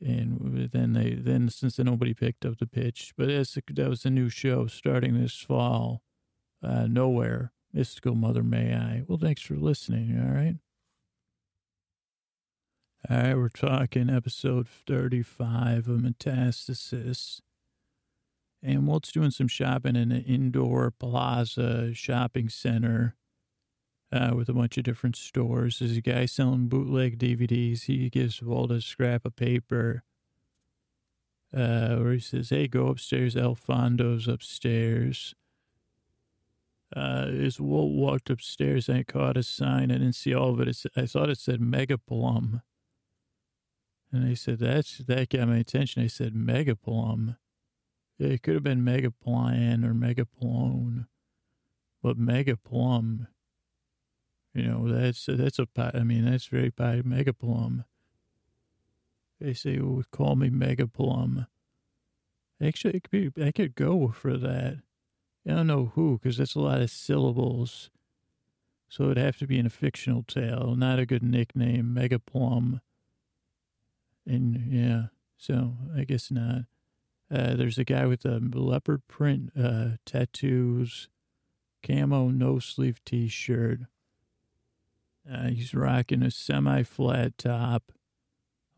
And then they, then since then nobody picked up the pitch, but that was a new show starting this fall. Uh, nowhere. Mystical Mother May I. Well, thanks for listening. All right. All right, we're talking episode 35 of Metastasis. And Walt's doing some shopping in an indoor plaza shopping center uh, with a bunch of different stores. There's a guy selling bootleg DVDs. He gives Walt a scrap of paper uh, where he says, Hey, go upstairs. Alfondo's upstairs. Uh, as Walt walked upstairs, I caught a sign. I didn't see all of it. It's, I thought it said Megaplum. And I said, That's, that got my attention. I said, Megaplum. It could have been Megaplan or Megaplone, but Megaplum, you know, that's, that's a, I mean, that's very bad. Megaplum. They say, oh, call me Megaplum. Actually, could be, I could go for that. I don't know who, because that's a lot of syllables. So it'd have to be in a fictional tale, not a good nickname, Megaplum. And yeah, so I guess not. Uh, there's a guy with a leopard print uh, tattoos, camo no sleeve t shirt. Uh, he's rocking a semi flat top,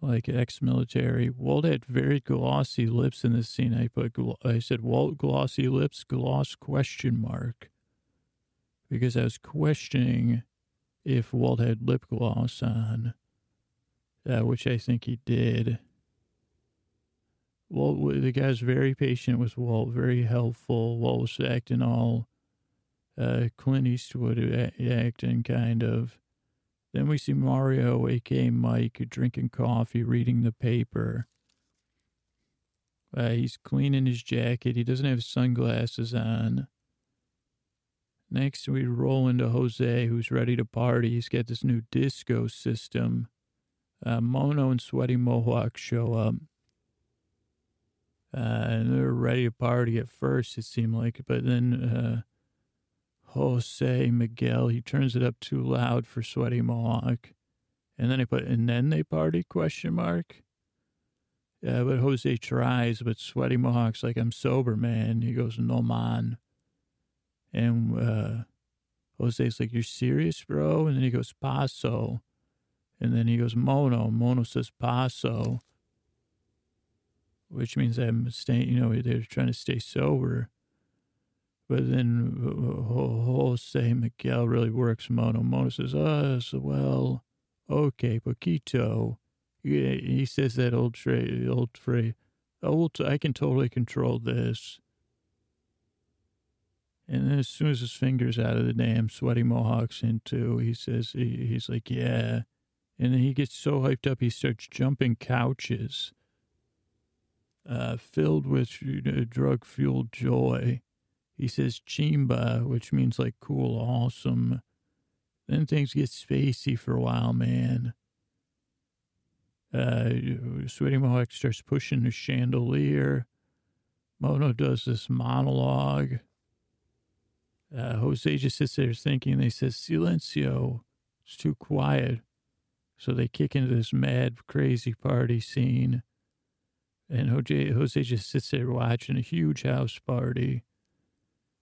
like ex military. Walt had very glossy lips in this scene. I put, I said, Walt glossy lips, gloss question mark. Because I was questioning if Walt had lip gloss on, uh, which I think he did. Walt, the guy's very patient with Walt, very helpful. Walt was acting all uh, Clint Eastwood acting, kind of. Then we see Mario, aka Mike, drinking coffee, reading the paper. Uh, he's cleaning his jacket. He doesn't have sunglasses on. Next, we roll into Jose, who's ready to party. He's got this new disco system. Uh, Mono and Sweaty Mohawk show up. Uh, and they're ready to party at first, it seemed like. But then uh, Jose Miguel, he turns it up too loud for Sweaty Mohawk. And then I put, and then they party, question mark. Yeah, but Jose tries, but Sweaty Mohawk's like, I'm sober, man. He goes, no, man. And uh, Jose's like, you're serious, bro? And then he goes, paso. And then he goes, mono. Mono says paso, which means I'm staying, you know, they're trying to stay sober. But then whole Jose Miguel really works Mono. Mono says, oh, so well, okay, poquito. He says that old phrase, old phrase, old, I can totally control this. And then as soon as his finger's out of the damn sweaty mohawks into, he says, he, he's like, yeah. And then he gets so hyped up, he starts jumping couches, uh, filled with you know, drug fueled joy. He says chimba, which means like cool, awesome. Then things get spacey for a while, man. Uh, Sweaty Mohawk starts pushing the chandelier. Mono does this monologue. Uh, Jose just sits there thinking. They says, Silencio. It's too quiet. So they kick into this mad, crazy party scene. And Jose, Jose just sits there watching a huge house party.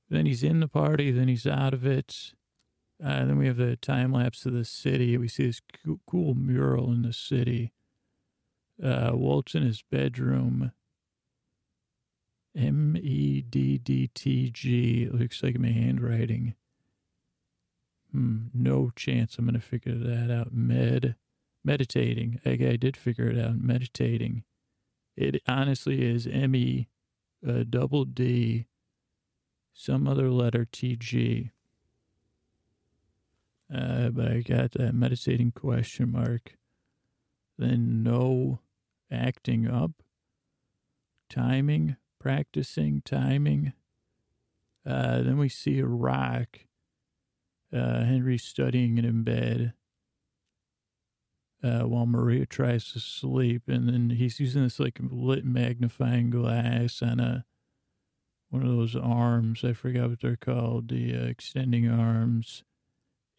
Then he's in the party, then he's out of it. Uh, then we have the time lapse of the city. We see this cool mural in the city. Uh, Walt's in his bedroom. M E D D T G. Looks like my handwriting. Hmm, no chance I'm going to figure that out. Med, meditating. I, I did figure it out. Meditating. It honestly is M E uh, double D, some other letter T G. Uh, but I got that meditating question mark. Then no acting up, timing, practicing, timing. Uh, then we see a rock. Uh, Henry studying it in bed uh, while Maria tries to sleep, and then he's using this like lit magnifying glass on a one of those arms. I forgot what they're called, the uh, extending arms.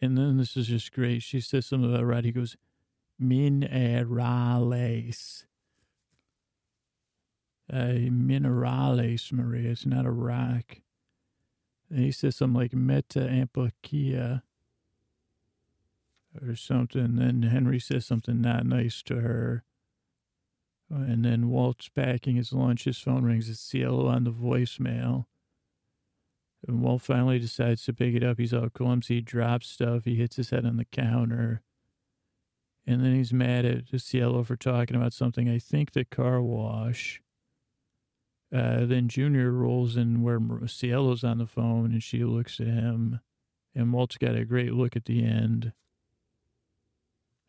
And then this is just great. She says something about right. He goes, minerales uh, minerales, Maria. It's not a rock. And he says something like meta ampakia or something. Then Henry says something not nice to her. And then Walt's packing his lunch. His phone rings. It's Cielo on the voicemail. And Walt finally decides to pick it up. He's all clumsy, he drops stuff. He hits his head on the counter. And then he's mad at Cielo for talking about something. I think the car wash. Uh, then Junior rolls in where Cielo's on the phone and she looks at him. And Walt's got a great look at the end.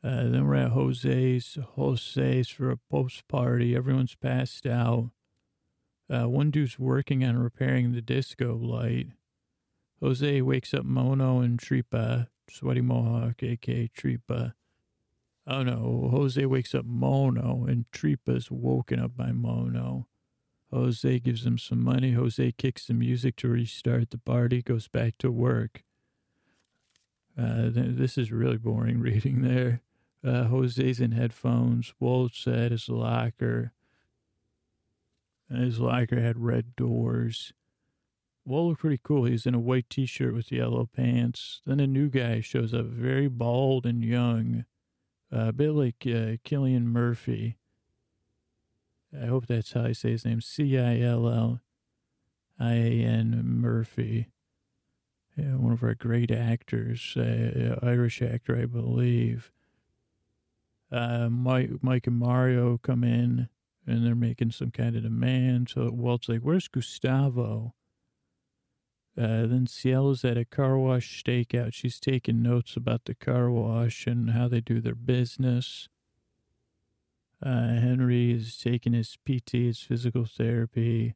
Uh, then we're at Jose's. Jose's for a post party. Everyone's passed out. Uh, one dude's working on repairing the disco light. Jose wakes up Mono and Tripa, Sweaty Mohawk, aka Tripa. Oh no, Jose wakes up Mono and Tripa's woken up by Mono. Jose gives him some money. Jose kicks the music to restart the party, goes back to work. Uh, this is really boring [LAUGHS] reading there. Uh, Jose's in headphones. Walt's at his locker. His locker had red doors. Walt looked pretty cool. He's in a white t shirt with yellow pants. Then a new guy shows up, very bald and young, uh, a bit like uh, Cillian Murphy. I hope that's how I say his name. C I L L I A N Murphy. uh, one of our great actors, uh, Irish actor, I believe. Uh, Mike, Mike and Mario come in and they're making some kind of demand. So Walt's like, "Where's Gustavo?" Uh, then Cielo's at a car wash stakeout. She's taking notes about the car wash and how they do their business. Uh, Henry is taking his PT, his physical therapy.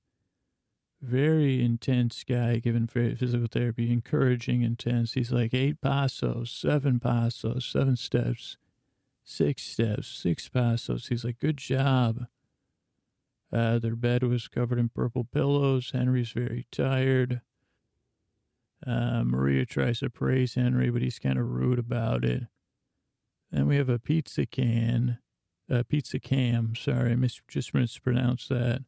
Very intense guy, giving physical therapy, encouraging, intense. He's like eight passos, seven passos, seven steps, six steps, six passos. He's like, good job. Uh, their bed was covered in purple pillows. Henry's very tired. Uh, Maria tries to praise Henry, but he's kind of rude about it. Then we have a pizza can uh, pizza cam. Sorry, I mis- just mispronounced that.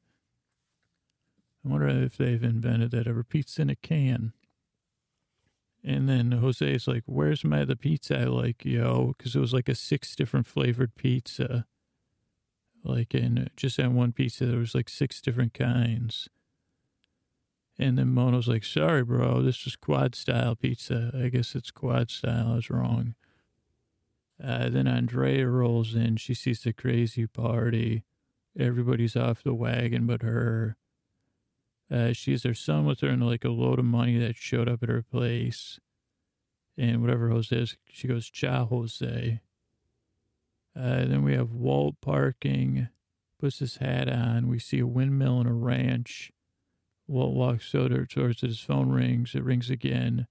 I wonder if they've invented that ever. Pizza in a can. And then Jose is like, "Where's my the pizza I like, yo?" Because it was like a six different flavored pizza. Like in just on one pizza, there was like six different kinds. And then Mono's like, "Sorry, bro, this is quad style pizza. I guess it's quad style. I was wrong." Uh, then Andrea rolls in. She sees the crazy party. Everybody's off the wagon but her. Uh, she has her son with her and like a load of money that showed up at her place. And whatever Jose is, she goes, Ciao, Jose. Uh, then we have Walt parking, puts his hat on. We see a windmill and a ranch. Walt walks over towards it. His phone rings. It rings again.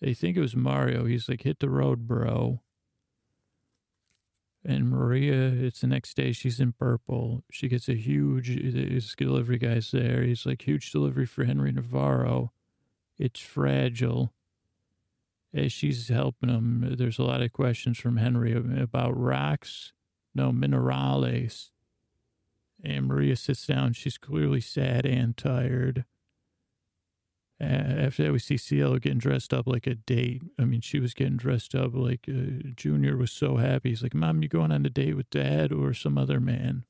They think it was Mario. He's like, hit the road, bro. And Maria, it's the next day. She's in purple. She gets a huge delivery guy's there. He's like, huge delivery for Henry Navarro. It's fragile. As she's helping him, there's a lot of questions from Henry about rocks, no, minerales. And Maria sits down. She's clearly sad and tired. After that, we see Cielo getting dressed up like a date. I mean, she was getting dressed up like uh, Junior was so happy. He's like, Mom, you going on a date with dad or some other man?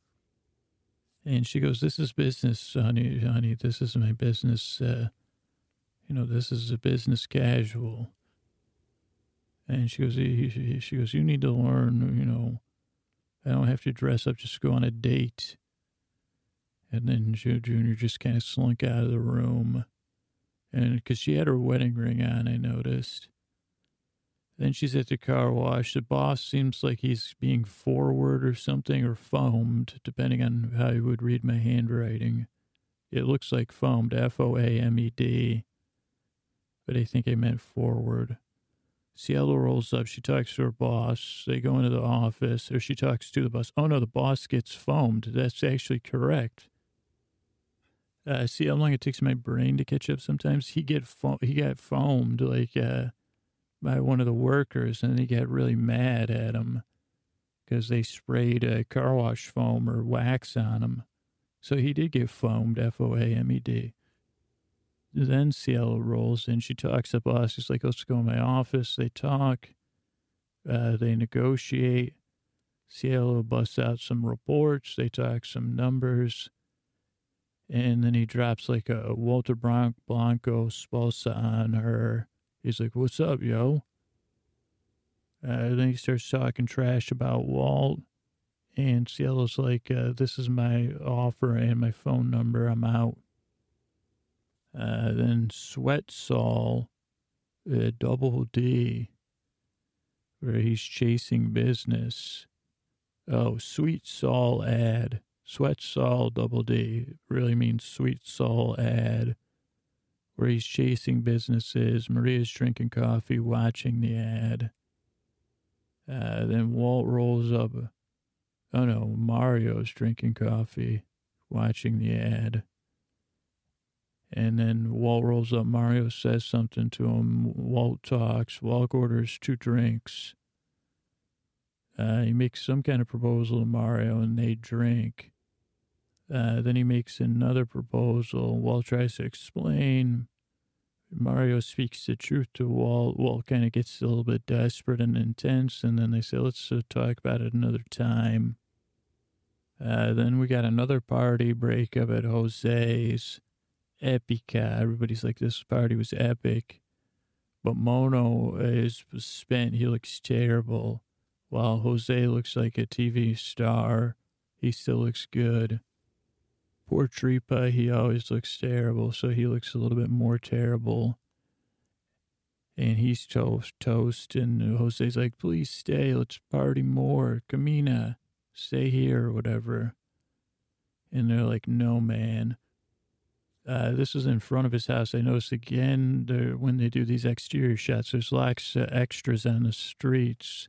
And she goes, This is business, honey. Honey, this is my business. Uh, you know, this is a business casual. And she goes, She goes, You need to learn, you know, I don't have to dress up, just go on a date. And then Junior just kind of slunk out of the room and because she had her wedding ring on, I noticed. Then she's at the car wash. The boss seems like he's being forward or something, or foamed, depending on how you would read my handwriting. It looks like foamed, F O A M E D, but I think I meant forward. Cielo rolls up. She talks to her boss. They go into the office, or she talks to the boss. Oh no, the boss gets foamed. That's actually correct. Uh, see how long it takes my brain to catch up. Sometimes he get fo- he got foamed like uh, by one of the workers, and he got really mad at him because they sprayed a car wash foam or wax on him. So he did get foamed. F O A M E D. Then Cielo rolls in. She talks to boss. She's like, "Let's go in my office." They talk. Uh, they negotiate. Cielo busts out some reports. They talk some numbers and then he drops like a Walter Blanco Spalsa on her. He's like, "What's up, yo?" Uh, then he starts talking trash about Walt, and Cielo's like, uh, "This is my offer and my phone number. I'm out." Uh, then Sweat Saul, uh, Double D, where he's chasing business. Oh, Sweet Saul ad. Sweat Saul Double D really means Sweet Saul ad, where he's chasing businesses. Maria's drinking coffee, watching the ad. Uh, then Walt rolls up. Oh no, Mario's drinking coffee, watching the ad. And then Walt rolls up. Mario says something to him. Walt talks. Walt orders two drinks. Uh, he makes some kind of proposal to Mario, and they drink. Uh, then he makes another proposal. Walt tries to explain. Mario speaks the truth to Walt. Walt kind of gets a little bit desperate and intense, and then they say, let's uh, talk about it another time. Uh, then we got another party breakup at Jose's. Epica. Everybody's like, this party was epic. but Mono is spent. He looks terrible, while Jose looks like a TV star. He still looks good. Poor Tripa, he always looks terrible, so he looks a little bit more terrible. And he's toast, toast, and Jose's like, please stay, let's party more. Camina, stay here, or whatever. And they're like, no, man. Uh, this was in front of his house. I noticed again when they do these exterior shots, there's lots of extras on the streets.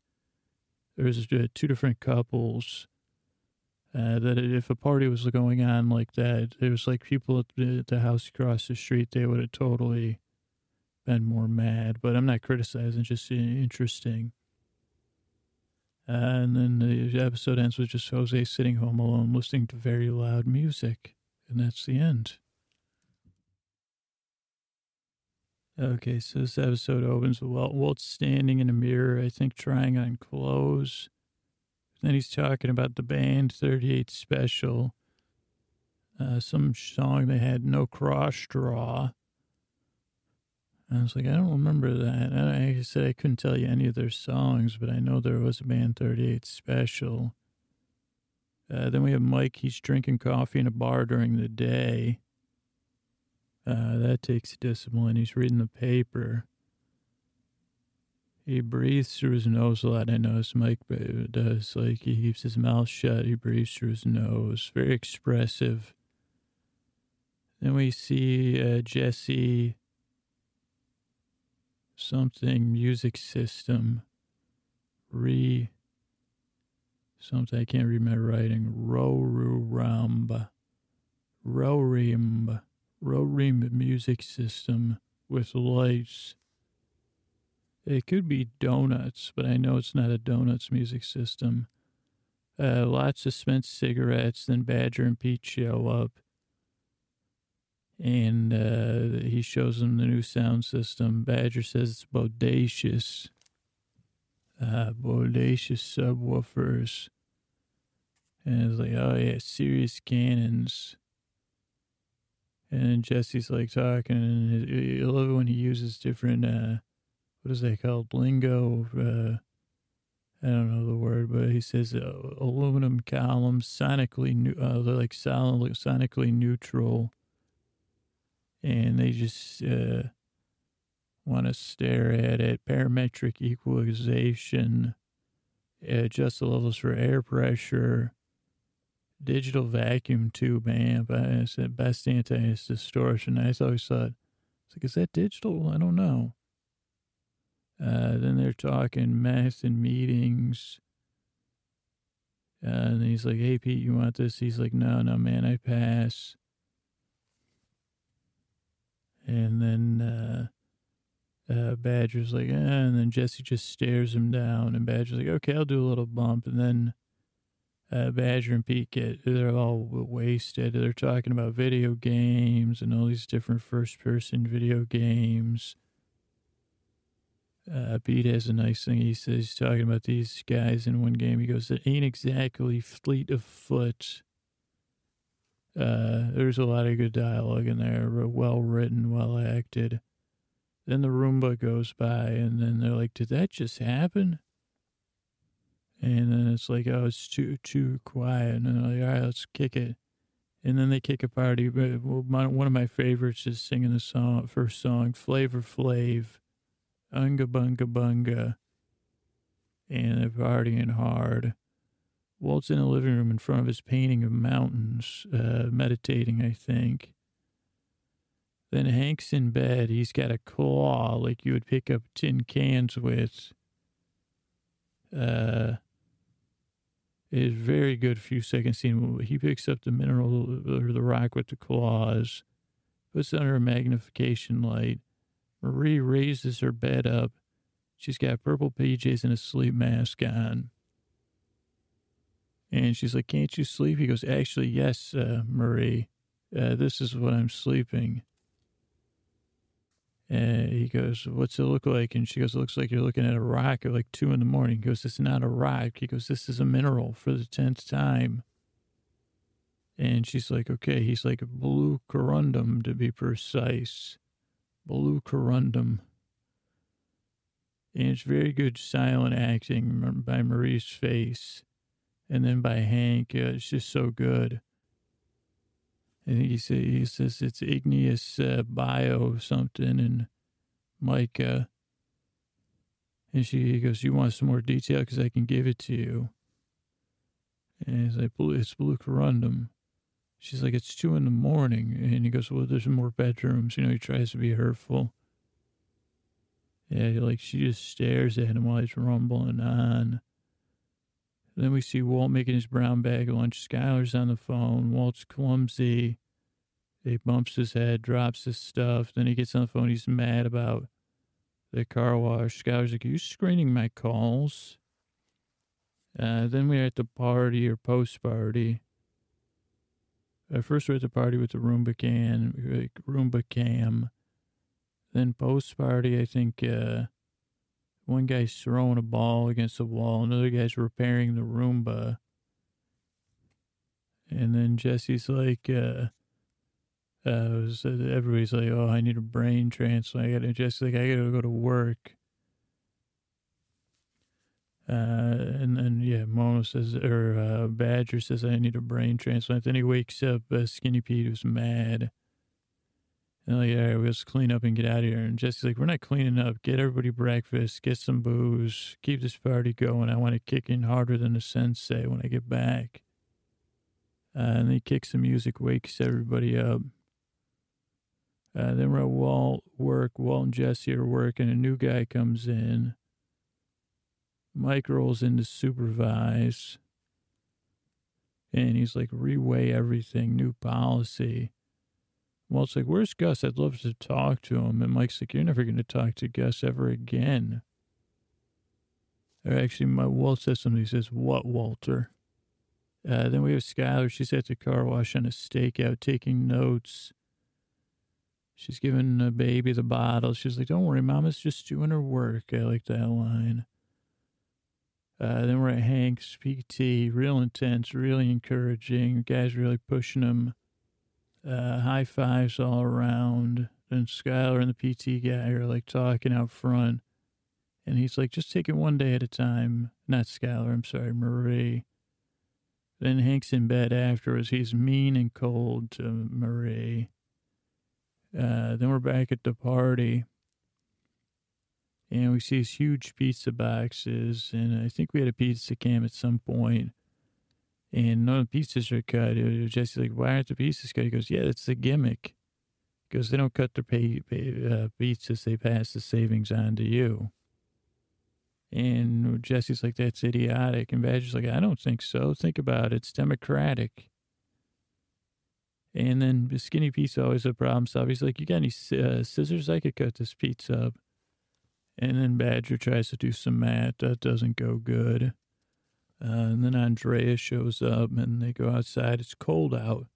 There's uh, two different couples. Uh, that if a party was going on like that, it was like people at the, house across the street, they would have totally been more mad. But I'm not criticizing, just interesting. Uh, and then the episode ends with just Jose sitting home alone, listening to very loud music. And that's the end. Okay, so this episode opens with Walt standing in a mirror, I think trying on clothes. Then he's talking about the band 38 Special, uh, some song they had, No Cross Straw. I was like, I don't remember that. I said I couldn't tell you any of their songs, but I know there was a band 38 Special. Uh, then we have Mike. He's drinking coffee in a bar during the day. Uh, that takes discipline. And he's reading the paper. He breathes through his nose a lot. I notice Mike does. Like he keeps his mouth shut. He breathes through his nose. Very expressive. Then we see uh, Jesse. Something music system. Re. Something I can't read my writing. Rorumba. Rorimba. Rorim music system with lights it could be donuts, but I know it's not a donuts music system. Uh, lots of spent cigarettes. Then Badger and Pete show up. And uh, he shows them the new sound system. Badger says it's bodacious. Uh, bodacious subwoofers. And it's like, oh, yeah, serious cannons. And Jesse's like talking, and I love it when he uses different uh, what is that called? Lingo. Uh, I don't know the word, but he says uh, aluminum columns, sonically, uh, they're like solid, sonically neutral. And they just uh, want to stare at it. Parametric equalization, adjust the levels for air pressure, digital vacuum tube amp. I said best anti distortion. I always thought, it's like, is that digital? I don't know. Uh, then they're talking math and meetings. Uh, and he's like, hey, Pete, you want this? He's like, no, no, man, I pass. And then uh, uh, Badger's like, eh, and then Jesse just stares him down. And Badger's like, okay, I'll do a little bump. And then uh, Badger and Pete get, they're all wasted. They're talking about video games and all these different first person video games uh, Pete has a nice thing. He says he's talking about these guys in one game. He goes, "It ain't exactly fleet of foot." Uh, there's a lot of good dialogue in there, well written, well acted. Then the Roomba goes by, and then they're like, "Did that just happen?" And then it's like, "Oh, it's too too quiet." And they're like, "All right, let's kick it." And then they kick a party. One of my favorites is singing the song, first song, Flavor Flav Unga Bunga Bunga. And they're partying hard. Walt's in the living room in front of his painting of mountains, uh, meditating, I think. Then Hank's in bed. He's got a claw like you would pick up tin cans with. Uh, it's very good few second scene. He picks up the mineral or the rock with the claws, puts it under a magnification light, Marie raises her bed up. She's got purple PJs and a sleep mask on. And she's like, Can't you sleep? He goes, Actually, yes, uh, Marie. Uh, this is what I'm sleeping. And he goes, What's it look like? And she goes, It looks like you're looking at a rock at like two in the morning. He goes, It's not a rock. He goes, This is a mineral for the tenth time. And she's like, Okay. He's like, Blue corundum to be precise. Blue corundum. And it's very good silent acting by Marie's face. And then by Hank, uh, it's just so good. I think he, say, he says it's igneous uh, bio something and mica. And she he goes, you want some more detail? Because I can give it to you. And he's like, it's blue corundum. She's like, it's two in the morning. And he goes, well, there's more bedrooms. You know, he tries to be hurtful. Yeah, like she just stares at him while he's rumbling on. Then we see Walt making his brown bag lunch. Skyler's on the phone. Walt's clumsy. He bumps his head, drops his stuff. Then he gets on the phone. He's mad about the car wash. Skyler's like, Are you screening my calls? Uh, then we're at the party or post party. First, we're at the party with the Roomba can, Roomba cam. Then post party, I think uh, one guy's throwing a ball against the wall, another guy's repairing the Roomba. And then Jesse's like, uh, uh, was, uh, everybody's like, oh, I need a brain transplant. Jesse's like, I gotta go to work. Uh, and then, yeah, Mono says, or uh, Badger says, I need a brain transplant. Then he wakes up, uh, Skinny Pete, who's mad. And like, all right, let's clean up and get out of here. And Jesse's like, we're not cleaning up. Get everybody breakfast, get some booze, keep this party going. I want to kick in harder than the sensei when I get back. Uh, and he kicks the music, wakes everybody up. Uh, then we're at Walt work. Walt and Jesse are working. A new guy comes in. Mike rolls in to supervise. And he's like, reweigh everything, new policy. Well, it's like, where's Gus? I'd love to talk to him. And Mike's like, you're never going to talk to Gus ever again. Or actually, my Walt says something. He says, what, Walter? Uh, then we have Skyler. She's at the car wash on a stakeout taking notes. She's giving the baby the bottle. She's like, don't worry, Mama's just doing her work. I like that line. Uh, then we're at Hank's PT, real intense, really encouraging. Guy's really pushing him uh, high fives all around. Then Skyler and the PT guy are like talking out front. And he's like, just take it one day at a time. Not Skyler, I'm sorry, Marie. Then Hank's in bed afterwards. He's mean and cold to Marie. Uh, then we're back at the party. And we see these huge pizza boxes. And I think we had a pizza cam at some point and none of the pieces are cut. Jesse's like, why aren't the pieces cut? He goes, yeah, that's the gimmick. Because they don't cut their pay, pay, uh, pizzas, they pass the savings on to you. And Jesse's like, that's idiotic. And Badger's like, I don't think so. Think about it. It's democratic. And then the skinny pizza always a problem So He's like, you got any uh, scissors? I could cut this pizza up. And then Badger tries to do some math. That doesn't go good. Uh, and then Andrea shows up and they go outside. It's cold out.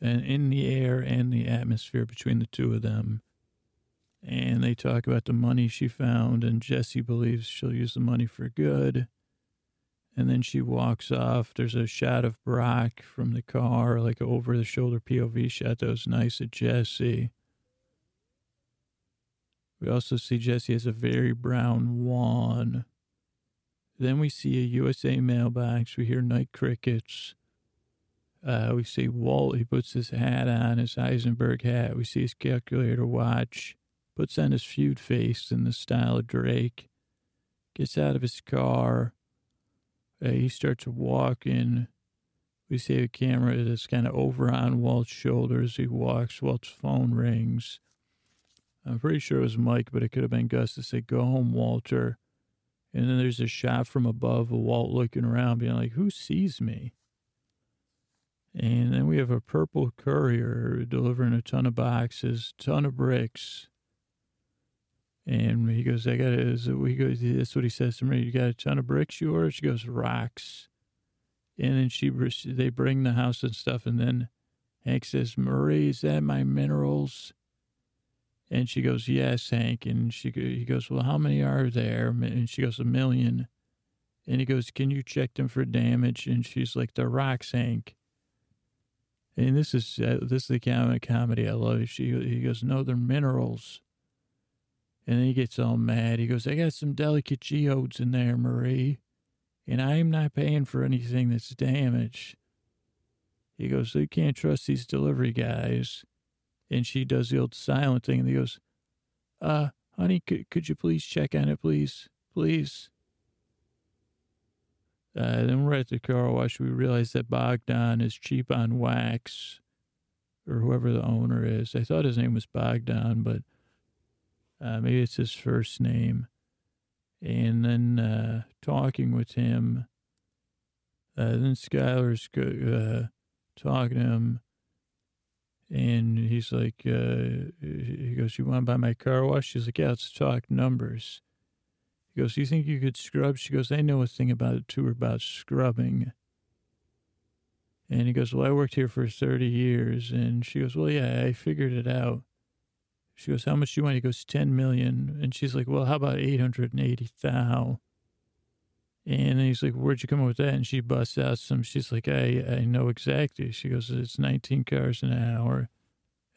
And in the air and the atmosphere between the two of them. And they talk about the money she found, and Jesse believes she'll use the money for good. And then she walks off. There's a shot of Brock from the car, like over the shoulder POV shot that was nice of Jesse. We also see Jesse has a very brown lawn then we see a USA mailbox. We hear night crickets. Uh, we see Walt. He puts his hat on, his Heisenberg hat. We see his calculator watch. Puts on his feud face in the style of Drake. Gets out of his car. Uh, he starts walking. We see a camera that's kind of over on Walt's shoulders. He walks. Walt's phone rings. I'm pretty sure it was Mike, but it could have been Gus to say, Go home, Walter. And then there's a shot from above of Walt looking around, being like, Who sees me? And then we have a purple courier delivering a ton of boxes, ton of bricks. And he goes, I got it. We go, that's what he says to me. You got a ton of bricks, you order? She goes, rocks. And then she, they bring the house and stuff. And then Hank says, Marie, is that my minerals? And she goes, yes, Hank. And she, he goes, well, how many are there? And she goes, a million. And he goes, can you check them for damage? And she's like, the rocks, Hank. And this is uh, this is the kind of comedy I love. She he goes, no, they're minerals. And then he gets all mad. He goes, I got some delicate geodes in there, Marie, and I'm not paying for anything that's damaged. He goes, You can't trust these delivery guys. And she does the old silent thing. And he goes, Uh, honey, could, could you please check on it, please? Please. Uh, then we're at the car wash. We realize that Bogdan is cheap on wax, or whoever the owner is. I thought his name was Bogdan, but uh, maybe it's his first name. And then uh, talking with him, uh, then Skyler's uh, talking to him, and he's like, uh, he goes, "You want to buy my car wash?" She's like, "Yeah, let's talk numbers." He goes, You think you could scrub? She goes, I know a thing about it too, about scrubbing. And he goes, Well, I worked here for 30 years. And she goes, Well, yeah, I figured it out. She goes, How much do you want? He goes, 10 million. And she's like, Well, how about 880,000? And he's like, Where'd you come up with that? And she busts out some, she's like, I, I know exactly. She goes, It's 19 cars an hour.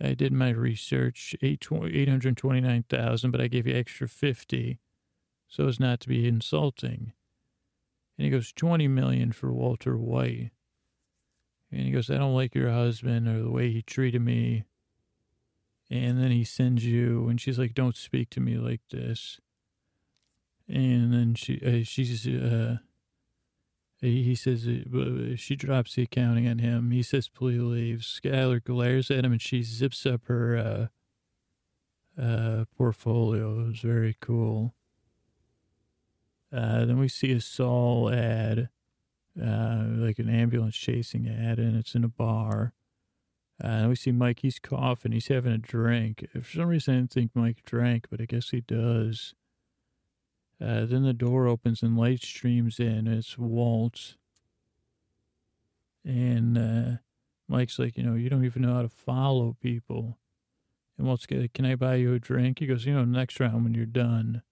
I did my research, 829,000, but I gave you extra 50 so as not to be insulting. And he goes, 20 million for Walter White. And he goes, I don't like your husband or the way he treated me. And then he sends you, and she's like, don't speak to me like this. And then she, uh, she's, uh, he says, uh, she drops the accounting on him. He says, please leave. Skyler glares at him and she zips up her, uh, uh, portfolio. It was very cool. Uh, then we see a Saul ad, uh, like an ambulance chasing ad, and it's in a bar. Uh, and we see Mike, he's coughing, he's having a drink. For some reason, I didn't think Mike drank, but I guess he does. Uh, then the door opens and light streams in. It's Walt. And uh, Mike's like, you know, you don't even know how to follow people. And Walt's like, can I buy you a drink? He goes, you know, next round when you're done.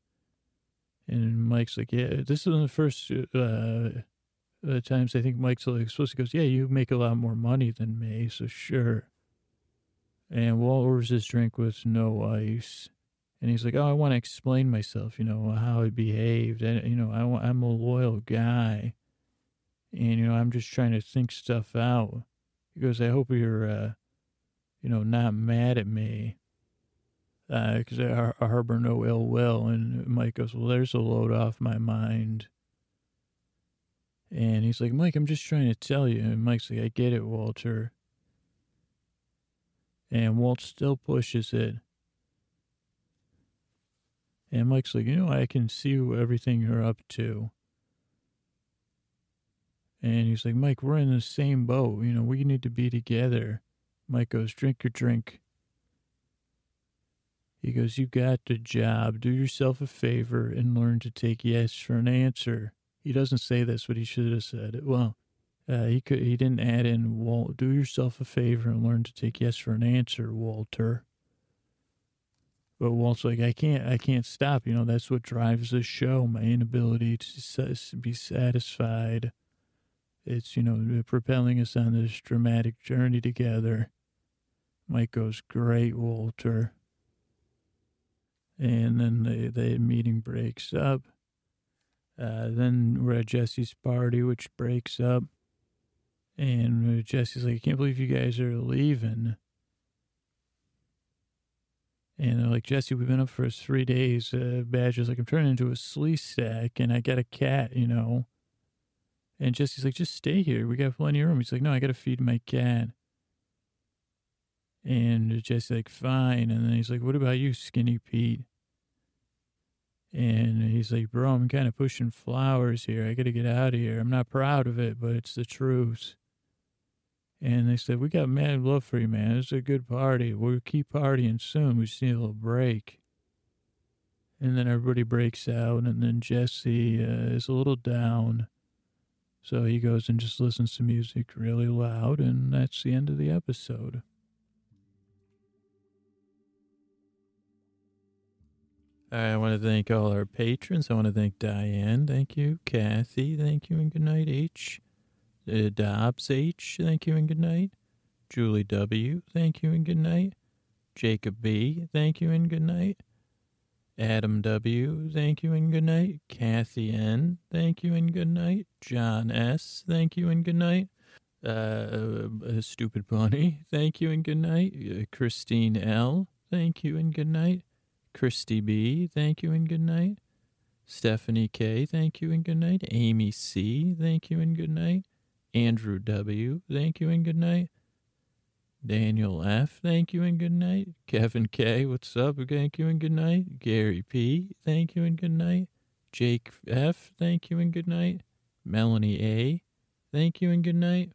And Mike's like, yeah, this is the first uh, uh, times I think Mike's like supposed to goes, yeah, you make a lot more money than me, so sure. And Walt orders his drink with no ice. And he's like, oh, I want to explain myself, you know, how I behaved. And, you know, I, I'm a loyal guy. And, you know, I'm just trying to think stuff out. He goes, I hope you're, uh, you know, not mad at me because uh, I harbor no ill will. And Mike goes, Well, there's a load off my mind. And he's like, Mike, I'm just trying to tell you. And Mike's like, I get it, Walter. And Walt still pushes it. And Mike's like, You know, I can see everything you're up to. And he's like, Mike, we're in the same boat. You know, we need to be together. Mike goes, Drink your drink. He goes, You got the job. Do yourself a favor and learn to take yes for an answer. He doesn't say this, but he should have said it. Well, uh, he could. He didn't add in. Walt, do yourself a favor and learn to take yes for an answer, Walter. But Walt's like, I can't. I can't stop. You know, that's what drives the show. My inability to be satisfied. It's you know propelling us on this dramatic journey together. Mike goes, great, Walter and then the, the meeting breaks up. Uh, then we're at Jesse's party, which breaks up. And Jesse's like, I can't believe you guys are leaving. And they're like, Jesse, we've been up for three days. Uh, Badger's like, I'm turning into a Sleestak and I got a cat, you know. And Jesse's like, just stay here. We got plenty of room. He's like, no, I got to feed my cat. And Jesse's like, fine. And then he's like, what about you, Skinny Pete? And he's like, bro, I'm kind of pushing flowers here. I got to get out of here. I'm not proud of it, but it's the truth. And they said, we got mad love for you, man. It's a good party. We'll keep partying soon. We just need a little break. And then everybody breaks out, and then Jesse uh, is a little down. So he goes and just listens to music really loud, and that's the end of the episode. I want to thank all our patrons. I want to thank Diane. Thank you. Kathy. Thank you and good night. H. Uh, Dobbs H. Thank you and good night. Julie W. Thank you and good night. Jacob B. Thank you and good night. Adam W., thank you and good night. Kathy N., thank you and good night. John S., thank you and good night. Uh, uh, Stupid Bunny, thank you and good night. Uh, Christine L., thank you and good night. Christy B., thank you and good night. Stephanie K., thank you and good night. Amy C., thank you and good night. Andrew W., thank you and good night. Daniel F., thank you and good night. Kevin K., what's up? Thank you and good night. Gary P., thank you and good night. Jake F., thank you and good night. Melanie A., thank you and good night.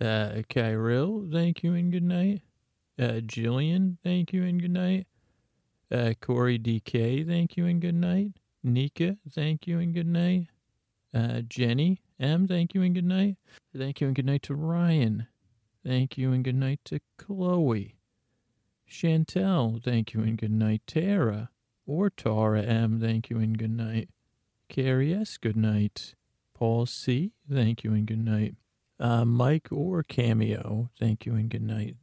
Uh, Kyril, thank you and good night. Uh, Jillian, thank you and good night. Uh, Corey DK, thank you and good night. Nika, thank you and good night. Uh, Jenny M, thank you and good night. Thank you and good night to Ryan. Thank you and good night to Chloe. Chantel, thank you and good night. Tara or Tara M, thank you and good night. Carrie S, good night. Paul C, thank you and good night. Uh, Mike or Cameo, thank you and good night.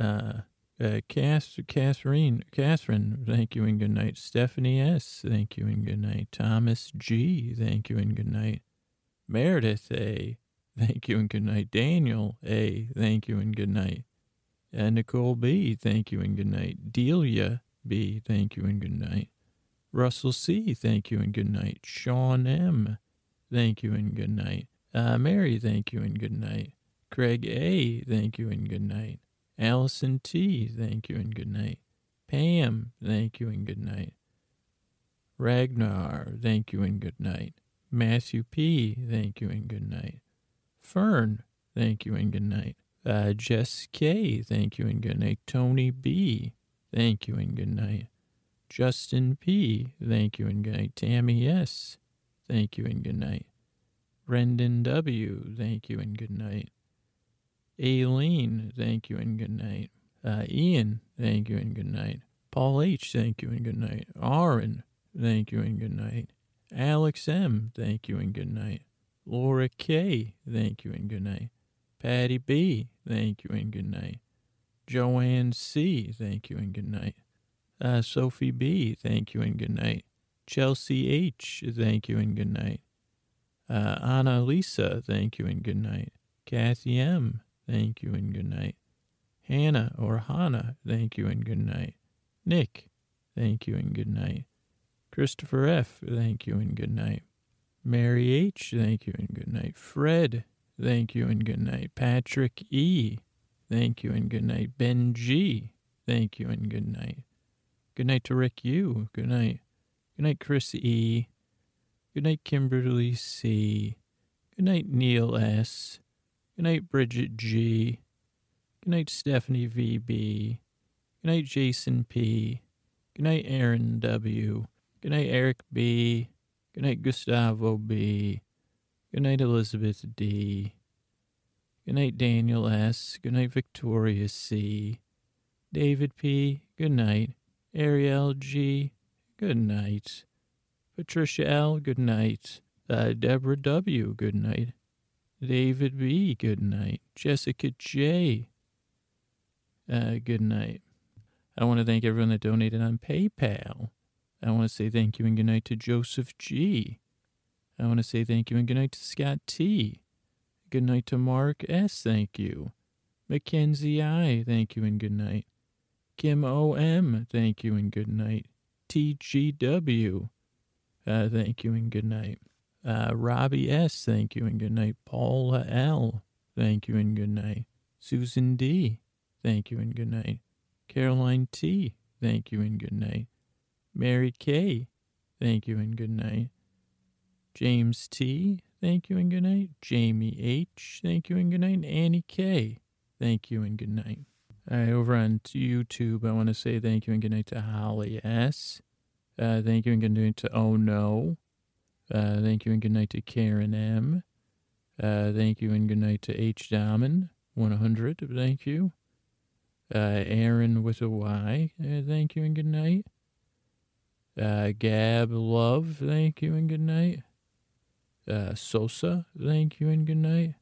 Uh, uh, Cass, Catherine, Catherine, thank you and good night. Stephanie S, thank you and good night. Thomas G, thank you and good night. Meredith A, thank you and good night. Daniel A, thank you and good night. And Nicole B, thank you and good night. Delia B, thank you and good night. Russell C, thank you and good night. Sean M, thank you and good night. Uh, Mary, thank you and good night. Craig A, thank you and good night. Allison T, thank you and good night. Pam, thank you and good night. Ragnar, thank you and good night. Matthew P, thank you and good night. Fern, thank you and good night. Uh, Jess K, thank you and good night. Tony B, thank you and good night. Justin P, thank you and good night. Tammy S, thank you and good night. Brendan W., thank you and good night. Aileen, thank you and good night. Uh, Ian, thank you and good night. Paul H., thank you and good night. Aaron, thank you and good night. Alex M., thank you and good night. Laura K., thank you and good night. Patty B., thank you and good night. Joanne C., thank you and good night. Uh, Sophie B., thank you and good night. Chelsea H., thank you and good night. Uh, Anna Lisa, thank you and good night. Kathy M., thank you and good night. Hannah or Hannah, thank you and good night. Nick, thank you and good night. Christopher F., thank you and good night. Mary H., thank you and good night. Fred, thank you and good night. Patrick E., thank you and good night. Ben G., thank you and good night. Good night to Rick U. Good night. Good night, Chris E. Good night, Kimberly C. Good night, Neil S. Good night, Bridget G. Good night, Stephanie VB. Good night, Jason P. Good night, Aaron W. Good night, Eric B. Good night, Gustavo B. Good night, Elizabeth D. Good night, Daniel S. Good night, Victoria C. David P. Good night. Ariel G. Good night. Patricia L. Good night. Uh, Deborah W. Good night. David B. Good night. Jessica J. Uh, good night. I want to thank everyone that donated on PayPal. I want to say thank you and good night to Joseph G. I want to say thank you and good night to Scott T. Good night to Mark S. Thank you. Mackenzie I. Thank you and good night. Kim O. M. Thank you and good night. TGW. Uh, thank you and good night. Uh, Robbie S. Thank you and good night. Paula L. Thank you and good night. Susan D. Thank you and good night. Caroline T. Thank you and good night. Mary K. Thank you and good night. James T. Thank you and good night. Jamie H. Thank you and good night. Annie K. Thank you and good night. All right, over on YouTube, I want to say thank you and good night to Holly S. Uh, thank you and good night to Oh No. Uh, thank you and good night to Karen M. Uh, thank you and good night to H. Diamond, 100. Thank you. Uh, Aaron with a Y. Uh, thank you and good night. Uh, Gab Love. Thank you and good night. Uh, Sosa. Thank you and good night.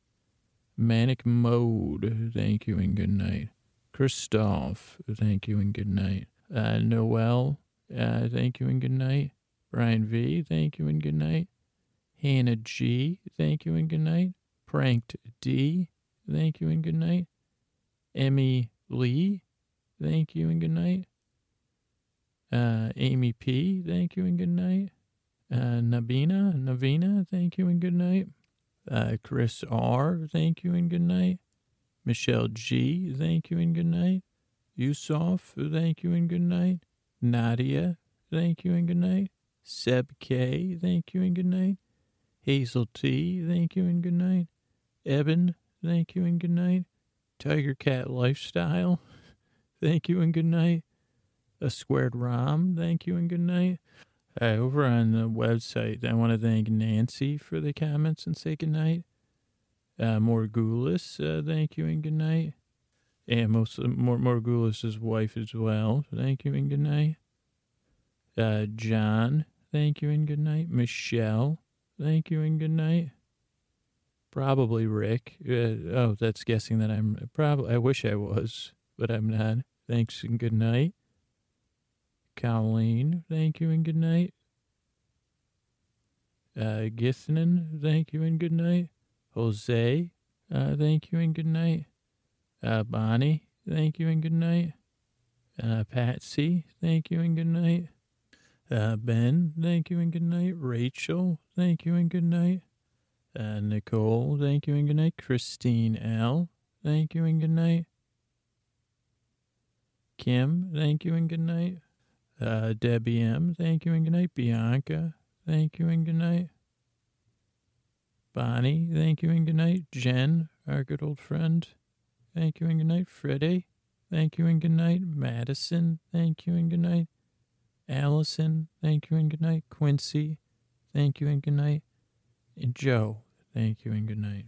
Manic Mode. Thank you and good night. Christoph. Thank you and good night. Uh, Noel. Uh, thank you and good night. Brian V. Thank you and good night. Hannah G. Thank you and good night. Pranked D. Thank you and good night. Emmy Lee. Thank you and good night. Uh, Amy P. Thank you and good night. Uh, Nabina, Navina, thank you and good night. Uh, Chris R, thank you and good night. Michelle G, thank you and good night. Yusuf, thank you and good night. Nadia, thank you and good night. Seb K, thank you and good night. Hazel T, thank you and good night. Eben, thank you and good night. Tiger Cat Lifestyle, thank you and good night. A Squared Rom, thank you and good night. Uh, over on the website, I want to thank Nancy for the comments and say good night. Uh, Morgulis, uh, thank you and good night. And most Mor- Morgulis' wife as well. Thank you and good night. Uh, John, thank you and good night. Michelle, thank you and good night. Probably Rick. Uh, oh, that's guessing that I'm probably. I wish I was, but I'm not. Thanks and good night. Colleen, thank you and good night. Uh, Githnan, thank you and good night. Jose, uh, thank you and good night. Uh, Bonnie, thank you and good night. Uh, Patsy, thank you and good night. Uh, ben, thank you and good night. Rachel, thank you and good night. Uh, Nicole, thank you and good night. Christine L, thank you and good night. Kim, thank you and good night. Uh, Debbie M, thank you and good night. Bianca, thank you and good night. Bonnie, thank you and good night. Jen, our good old friend, thank you and good night. Freddie, thank you and good night. Madison, thank you and good night. Allison, thank you and good night. Quincy, thank you and good night. And Joe, thank you and good night.